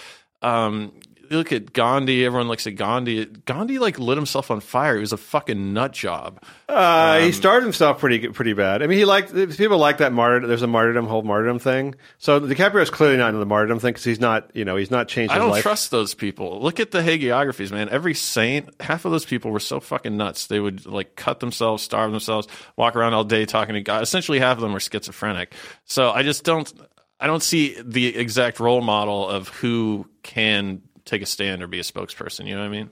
Um, look at Gandhi. Everyone looks at Gandhi. Gandhi like lit himself on fire. He was a fucking nut job. Uh, he started himself pretty pretty bad. I mean, he liked people like that martyr. There's a martyrdom, whole martyrdom thing. So DiCaprio is clearly not into the martyrdom thing because he's not. You know, he's not changed I don't life. trust those people. Look at the hagiographies, man. Every saint, half of those people were so fucking nuts. They would like cut themselves, starve themselves, walk around all day talking to God. Essentially, half of them were schizophrenic. So I just don't. I don't see the exact role model of who can take a stand or be a spokesperson. You know what I mean?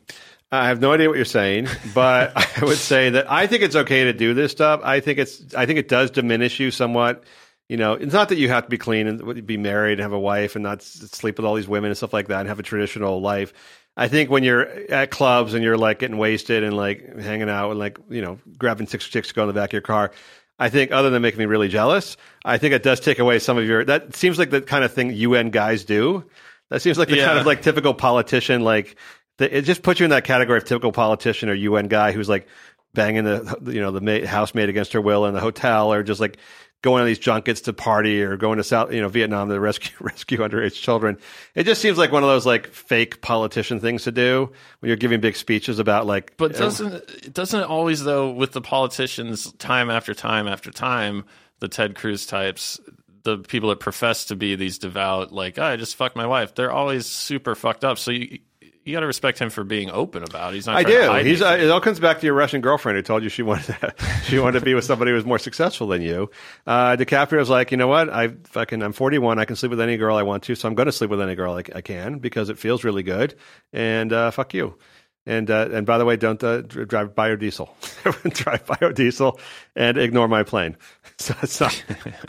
I have no idea what you're saying, but *laughs* I would say that I think it's okay to do this stuff. I think it's I think it does diminish you somewhat. You know, it's not that you have to be clean and be married and have a wife and not sleep with all these women and stuff like that and have a traditional life. I think when you're at clubs and you're like getting wasted and like hanging out and like you know grabbing six chicks to go in the back of your car, I think other than making me really jealous, I think it does take away some of your. That seems like the kind of thing UN guys do. That seems like the kind of like typical politician. Like the, it just puts you in that category of typical politician or UN guy who's like banging the you know the ma- housemaid against her will in the hotel or just like going on these junkets to party or going to South you know Vietnam to rescue *laughs* rescue underage children. It just seems like one of those like fake politician things to do when you're giving big speeches about like. But doesn't it doesn't it always though with the politicians time after time after time, the Ted Cruz types, the people that profess to be these devout, like "Oh, I just fucked my wife, they're always super fucked up. So you you got to respect him for being open about it. He's not. I do. He's uh, it all comes back to your Russian girlfriend who told you she wanted to, *laughs* she wanted to be with somebody who was more successful than you. Uh, DiCaprio's like, you know what? I fucking I'm 41. I can sleep with any girl I want to, so I'm going to sleep with any girl I, I can because it feels really good. And uh, fuck you. And uh, and by the way, don't uh, drive biodiesel. *laughs* drive biodiesel and ignore my plane. *laughs* So it's not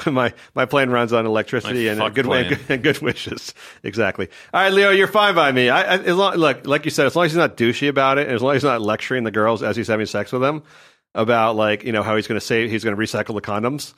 my my plane runs on electricity My and uh, good, and and *laughs* good wishes. Exactly. All right, Leo, you're fine by me. I, I as long, look, like you said, as long as he's not douchey about it, and as long as he's not lecturing the girls as he's having sex with them about like you know how he's going to say he's going to recycle the condoms.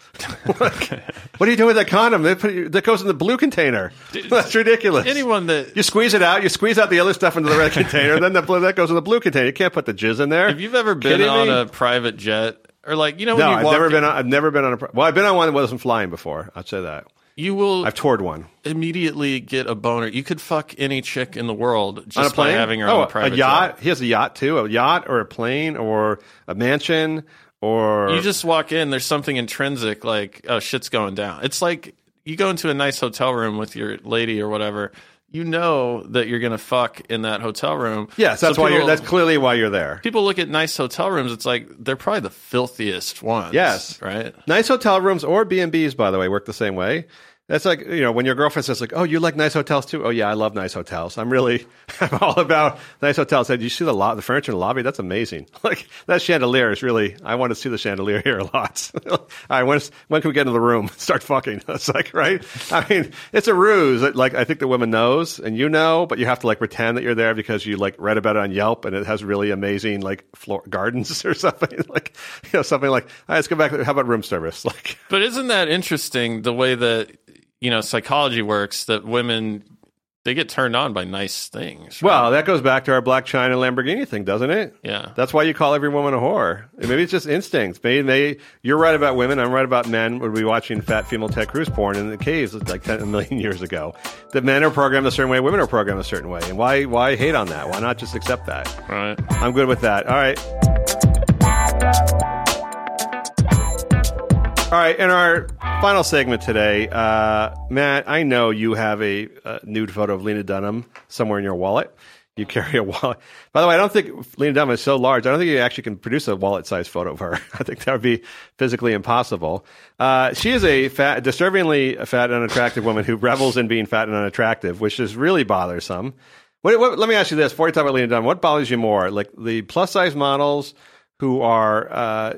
*laughs* What are you doing with that condom? They put, that goes in the blue container. That's ridiculous. anyone that you squeeze it out, you squeeze out the other stuff into the red container, then the blue, that goes in the blue container. You can't put the jizz in there. if you've ever been Kidding on me? a private jet or like you know no, when you I've never been on. I've never been on a. Well, I've been on one that wasn't flying before. I'd say that. you will I've toured one immediately get a boner. You could fuck any chick in the world just on a plane. by having her oh, own private a yacht. jet. He has a yacht too. A yacht or a plane or a mansion or You just walk in, there's something intrinsic like, oh, shit's going down. It's like you go into a nice hotel room with your lady or whatever, you know that you're going to fuck in that hotel room. yes. That's So why you're. That's clearly why you're there. People look at nice hotel rooms, it's like they're probably the filthiest ones. Yes. Right? Nice hotel rooms or B and B's, by the way, work the same way. That's like you know when your girlfriend says like, "Oh, you like nice hotels too?" Oh yeah, I love nice hotels. I'm really *laughs* I'm all about nice hotels. Did you see the lo- the furniture in the lobby? That's amazing. *laughs* Like that chandelier is really. I want to see the chandelier here a lot. *laughs* all right, when when can we get into the room? Start fucking. It's like right. I mean, it's a ruse. that, Like I think the woman knows and you know, but you have to like pretend that you're there because you like read about it on Yelp and it has really amazing like floor gardens or something like you know something like. All right, let's go back. How about room service? Like But isn't that interesting the way that you know psychology works that women they get turned on by nice things. right? Well, that goes back to our Blac Chyna Lamborghini thing, doesn't it? yeah. That's why you call every woman a whore. Maybe it's just instincts. Maybe they, you're right about women. I'm right about men. Would be watching fat female Ted Cruz porn in the caves like 10, a million *laughs* years ago. That men are programmed a certain way, women are programmed a certain way. And why, why hate on that? Why not just accept that? right. I'm good with that. All right. All right, in our final segment today, uh, Matt, I know you have a, uh nude photo of Lena Dunham somewhere in your wallet. You carry a wallet. By the way, I don't think Lena Dunham is so large. I don't think you actually can produce a wallet-sized photo of her. *laughs* I think that would be physically impossible. Uh, she is a fat, disturbingly fat and unattractive woman who revels in being fat and unattractive, which is really bothersome. What, what, let me ask you this: before you talk about Lena Dunham, what bothers you more, like the plus-size models who are uh,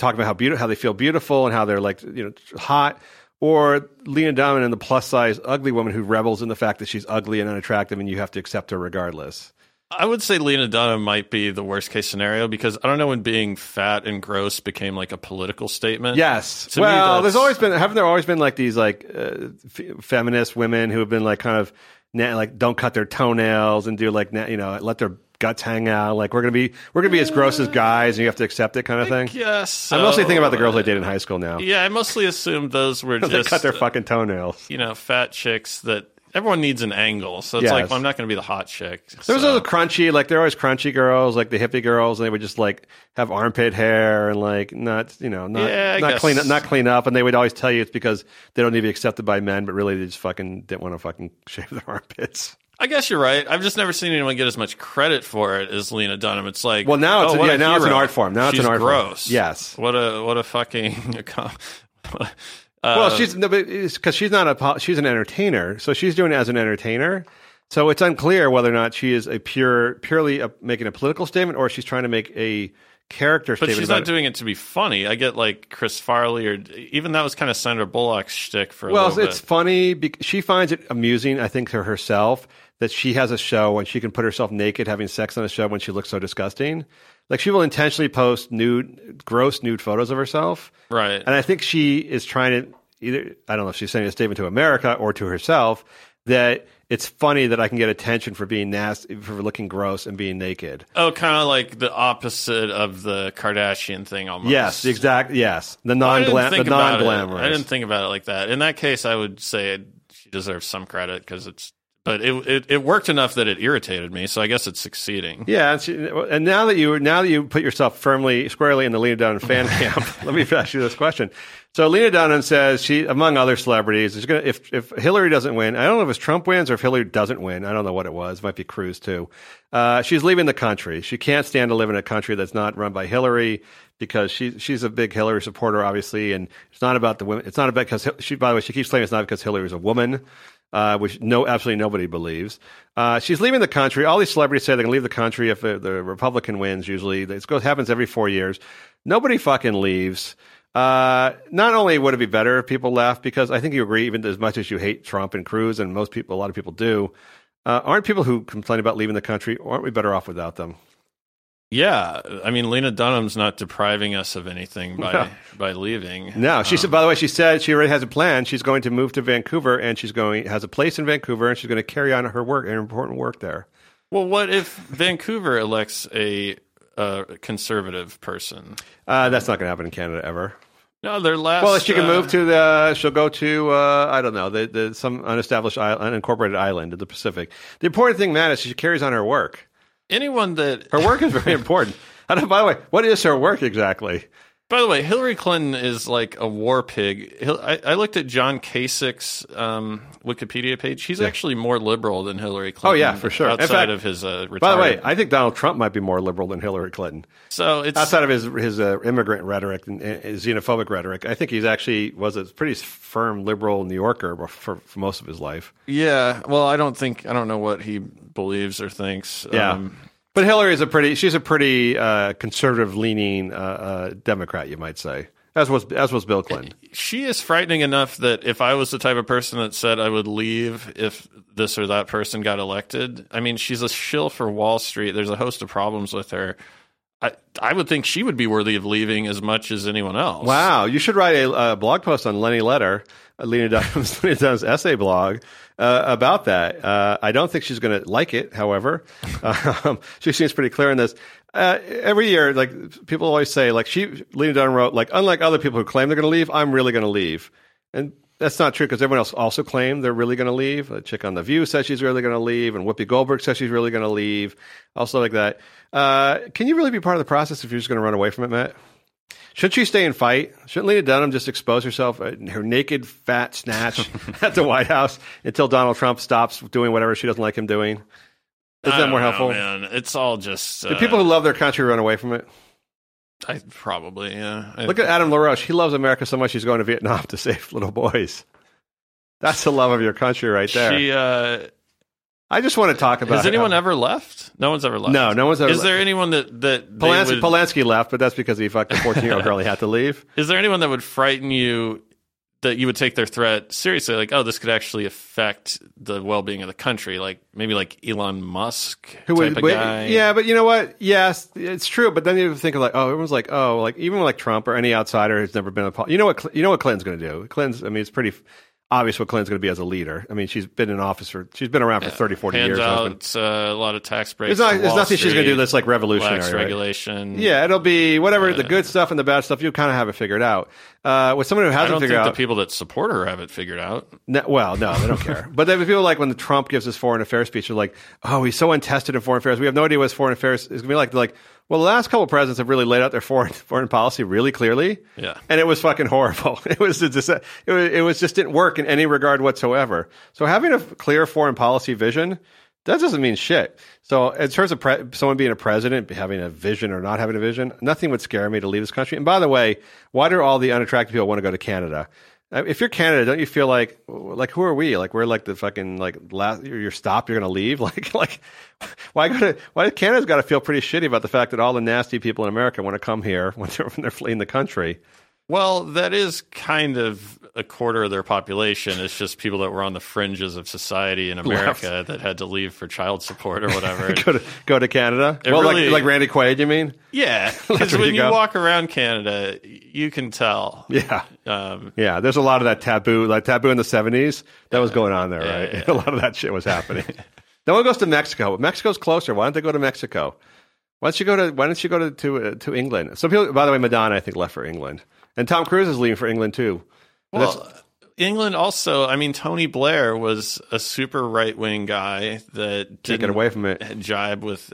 talking about how beautiful, how they feel beautiful, and how they're like you know hot, or Lena Dunham and the plus-size ugly woman who revels in the fact that she's ugly and unattractive, and you have to accept her regardless. I would say Lena Dunham might be the worst case scenario because I don't know when being fat and gross became like a political statement. Yes. To well, there's always been haven't there always been like these like uh, f- feminist women who have been like kind of na- like don't cut their toenails and do like na- you know let their guts hang out. Like we're gonna be we're gonna be as gross as uh, guys, and you have to accept it, kind of thing. Yes. I'm mostly thinking about the girls I dated in high school now. Yeah, I mostly assumed those were *laughs* just cut their uh, fucking toenails. you know fat chicks that everyone needs an angle. So it's Yes. like well, I'm not going to be the hot chick. There was so. those crunchy, like they're always crunchy girls, like the hippie girls, and they would just like have armpit hair and like not, you know, not Yeah, not guess. clean up, not clean up, and they would always tell you it's because they don't need to be accepted by men, but really they just fucking didn't want to fucking *laughs* shave their armpits. I guess you're right. I've just never seen anyone get as much credit for it as Lena Dunham. It's like, Well, now it's oh, a- yeah, now it's an art form. Now it's an art form. gross. Yes. What a what a fucking. *laughs* *laughs* uh, well, she's no, but it's because she's not a she's an entertainer, so she's doing it as an entertainer. So it's unclear whether or not she is a pure purely a, making a political statement or she's trying to make a character But she's not doing it to be funny. I get like Chris Farley or even that was kind of Sandra Bullock's shtick for a Well, little it's bit. funny. Because she finds it amusing, I think, to herself that she has a show and she can put herself naked having sex on a show when she looks so disgusting. Like she will intentionally post nude, gross nude photos of herself, Right. and I think she is trying to either I don't know if she's sending a statement to America or to herself that it's funny that I can get attention for being nasty, for looking gross and being naked. Oh, kind of like the opposite of the Kardashian thing almost. Yes, the exact. Yes, the non glam, the non glamorous. I didn't think about it like that. In that case, I would say she deserves some credit because it's. But it, it it worked enough that it irritated me, so I guess it's succeeding. Yeah, and, she, and now that you now that you put yourself firmly squarely in the Lena Dunham fan *laughs* camp, let me ask you this question. So Lena Dunham says she, among other celebrities, is going if if Hillary doesn't win, I don't know if it's Trump wins or if Hillary doesn't win. I don't know what it was. It might be Cruz too. Uh, she's leaving the country. She can't stand to live in a country that's not run by Hillary because she she's a big Hillary supporter, obviously, and it's not about the women. It's not about because she. By the way, she keeps claiming it's not because Hillary is a woman uh, which no, absolutely nobody believes. Uh, she's leaving the country. All these celebrities say they can leave the country if the, the Republican wins. Usually, it goes happens every four years. Nobody fucking leaves. Uh, not only would it be better if people left, because I think you agree, even as much as you hate Trump and Cruz, and most people, a lot of people do, uh, aren't people who complain about leaving the country, aren't we better off without them? Yeah, I mean, Lena Dunham's not depriving us of anything by No. by leaving. No, she said. By the way, she said she already has a plan. She's going to move to Vancouver, and she's going has a place in Vancouver, and she's going to carry on her work, her important work there. Well, what if Vancouver elects a, a conservative person? Uh, that's not going to happen in Canada ever. No, their last. Well, she can uh, move to the. She'll go to. Uh, I don't know. The, the some unestablished island, unincorporated island in the Pacific. The important thing, Matt, is she carries on her work. Anyone that Her work is very *laughs* important. I don't. By the way, what is her work exactly? By the way, Hillary Clinton is like a war pig. I, I looked at John Kasich's um, Wikipedia page. He's actually more liberal than Hillary Clinton. Oh, yeah, for sure. Outside fact- of his uh, retirement. By the way, I think Donald Trump might be more liberal than Hillary Clinton. so it's Outside of his his uh, immigrant rhetoric and uh, xenophobic rhetoric, I think he's actually was a pretty firm liberal New Yorker for, for most of his life. yeah. Well, I don't think I don't know what he believes or thinks. Yeah. Um, But Hillary is a pretty she's a pretty uh, conservative leaning uh, uh, Democrat, you might say. As was as was Bill Clinton. she is frightening enough that if I was the type of person that said I would leave if this or that person got elected, I mean, she's a shill for Wall Street. There's a host of problems with her. I I would think she would be worthy of leaving as much as anyone else. Wow, you should write a, uh blog post on Lenny Letter, uh, Lena Dunham's, *laughs* Lena Dunham's essay blog uh, about that. Uh, I don't think she's going to like it. However, *laughs* um, she seems pretty clear in this. Uh, every year, like people always say, like she Lena Dunham wrote, like unlike other people who claim they're going to leave, I'm really going to leave, and that's not true because everyone else also claimed they're really going to leave. A chick on the View says she's really going to leave, and Whoopi Goldberg says she's really going to leave. Also, like that. Uh, can you really be part of the process if you're just going to run away from it, Matt? Shouldn't she stay and fight? Shouldn't Lena Dunham just expose herself, uh, her naked fat snatch *laughs* at the White House until Donald Trump stops doing whatever she doesn't like him doing? Isn't that more know, helpful? man. It's all just Do uh, people who love their country run away from it? I probably yeah. I- Look at Adam LaRoche. He loves America so much he's going to Vietnam to *laughs* save little boys. That's the love of your country right there. She uh, I just want to talk about has anyone how- ever left? No one's ever left. No, no one's ever left. Is there anyone that that Polanski, would- Polanski left, but that's because he fucked a 14 year old *laughs* girl. He had to leave. Is there anyone that would frighten you that you would take their threat seriously? Like, oh, this could actually affect the well being of the country. Like maybe like Elon Musk Who type would, of wait, guy. Yeah, but you know what? Yes, it's true. But then you think of like, oh, everyone's like, oh, like even like Trump or any outsider who's never been a pol- you know what you know what Clinton's going to do. Clinton's, I mean, it's pretty obvious what Clinton's going to be as a leader. I mean, she's been in office for she's been around for 30, 40 Hands years. out uh, a lot of tax breaks. There's, not, there's nothing she's going to do that's like revolutionary. right? regulation. Yeah, it'll be whatever the good stuff and the bad stuff. You kind of have it figured out. Uh, with someone who hasn't don't think figured the people that support her have it figured out. No, well, no, they don't care. *laughs* But then people like when the Trump gives his foreign affairs speech, they're like, "Oh, he's so untested in foreign affairs. We have no idea what his foreign affairs is going to be like." They're like, well, the last couple of presidents have really laid out their foreign *laughs* foreign policy really clearly. Yeah. and it was fucking horrible. *laughs* It was just it was, it was just didn't work in any regard whatsoever. So having a clear foreign policy vision. That doesn't mean shit. So, in terms of pre- someone being a president, having a vision or not having a vision, nothing would scare me to leave this country. And by the way, why do all the unattractive people want to go to Canada? If you're Canada, don't you feel like like who are we? Like we're like the fucking like last your stop. You're gonna leave. *laughs* Like like why go to why Canada's got to feel pretty shitty about the fact that all the nasty people in America want to come here *laughs* when they're when they're fleeing the country. Well, that is kind of a quarter of their population. It's just people that were on the fringes of society in America that had to leave for child support or whatever. *laughs* Go to go to Canada. It well, really- like like Randy Quaid, you mean? yeah, *laughs* because when you you walk around Canada, you can tell. Yeah. Um, Yeah, there's a lot of that taboo, like taboo in the 70s. That was going on there, right? yeah. *laughs* A lot of that shit was happening. no one goes to Mexico. Mexico's closer. Why don't they go to Mexico? Why don't you go to Why don't you go to to, uh, to England? Some people, by the way, Madonna, I think left for England, and Tom Cruise is leaving for England too. And well, England also. I mean, Tony Blair was a super right wing guy that didn't get away from it. jibe with.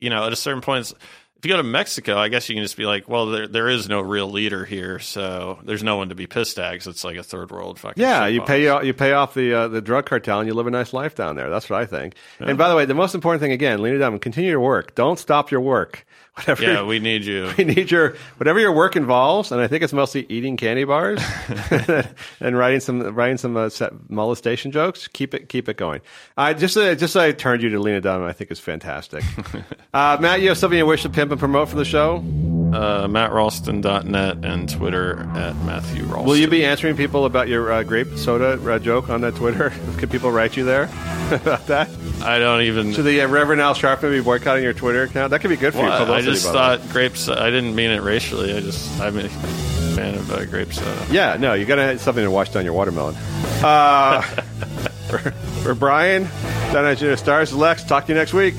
You know, at a certain point. If you go to Mexico, I guess you can just be like, well, there there is no real leader here, so there's no one to be pissed at 'cause it's like a third world fucking. Yeah, you pay you pay off the uh, the drug cartel and you live a nice life down there. That's what I think. And by the way, the most important thing again, Lena Dunham, continue your work. Don't stop your work. Whatever. Yeah, we need you. *laughs* you need your whatever your work involves, and I think it's mostly eating candy bars *laughs* and writing some writing some uh, set molestation jokes. Keep it keep it going. I just uh, just I turned you to Lena Dunham. I think is fantastic. *laughs* uh, Matt, you have something you wish to pimp and promote for the show? Uh, MattRalston.net and Twitter at Matthew Ralston. Will you be answering people about your uh, grape soda uh, joke on that Twitter? Can people write you there about that? I don't even. Should the uh, Reverend Al Sharpton be boycotting your Twitter account? That could be good for Well, you. I just thought grapes. I didn't mean it racially. I just I'm a fan of uh, grape soda. Yeah, no, you got to have something to wash down your watermelon. Uh, *laughs* for, for Brian, Down at Junior Stars, Lex, talk to you next week.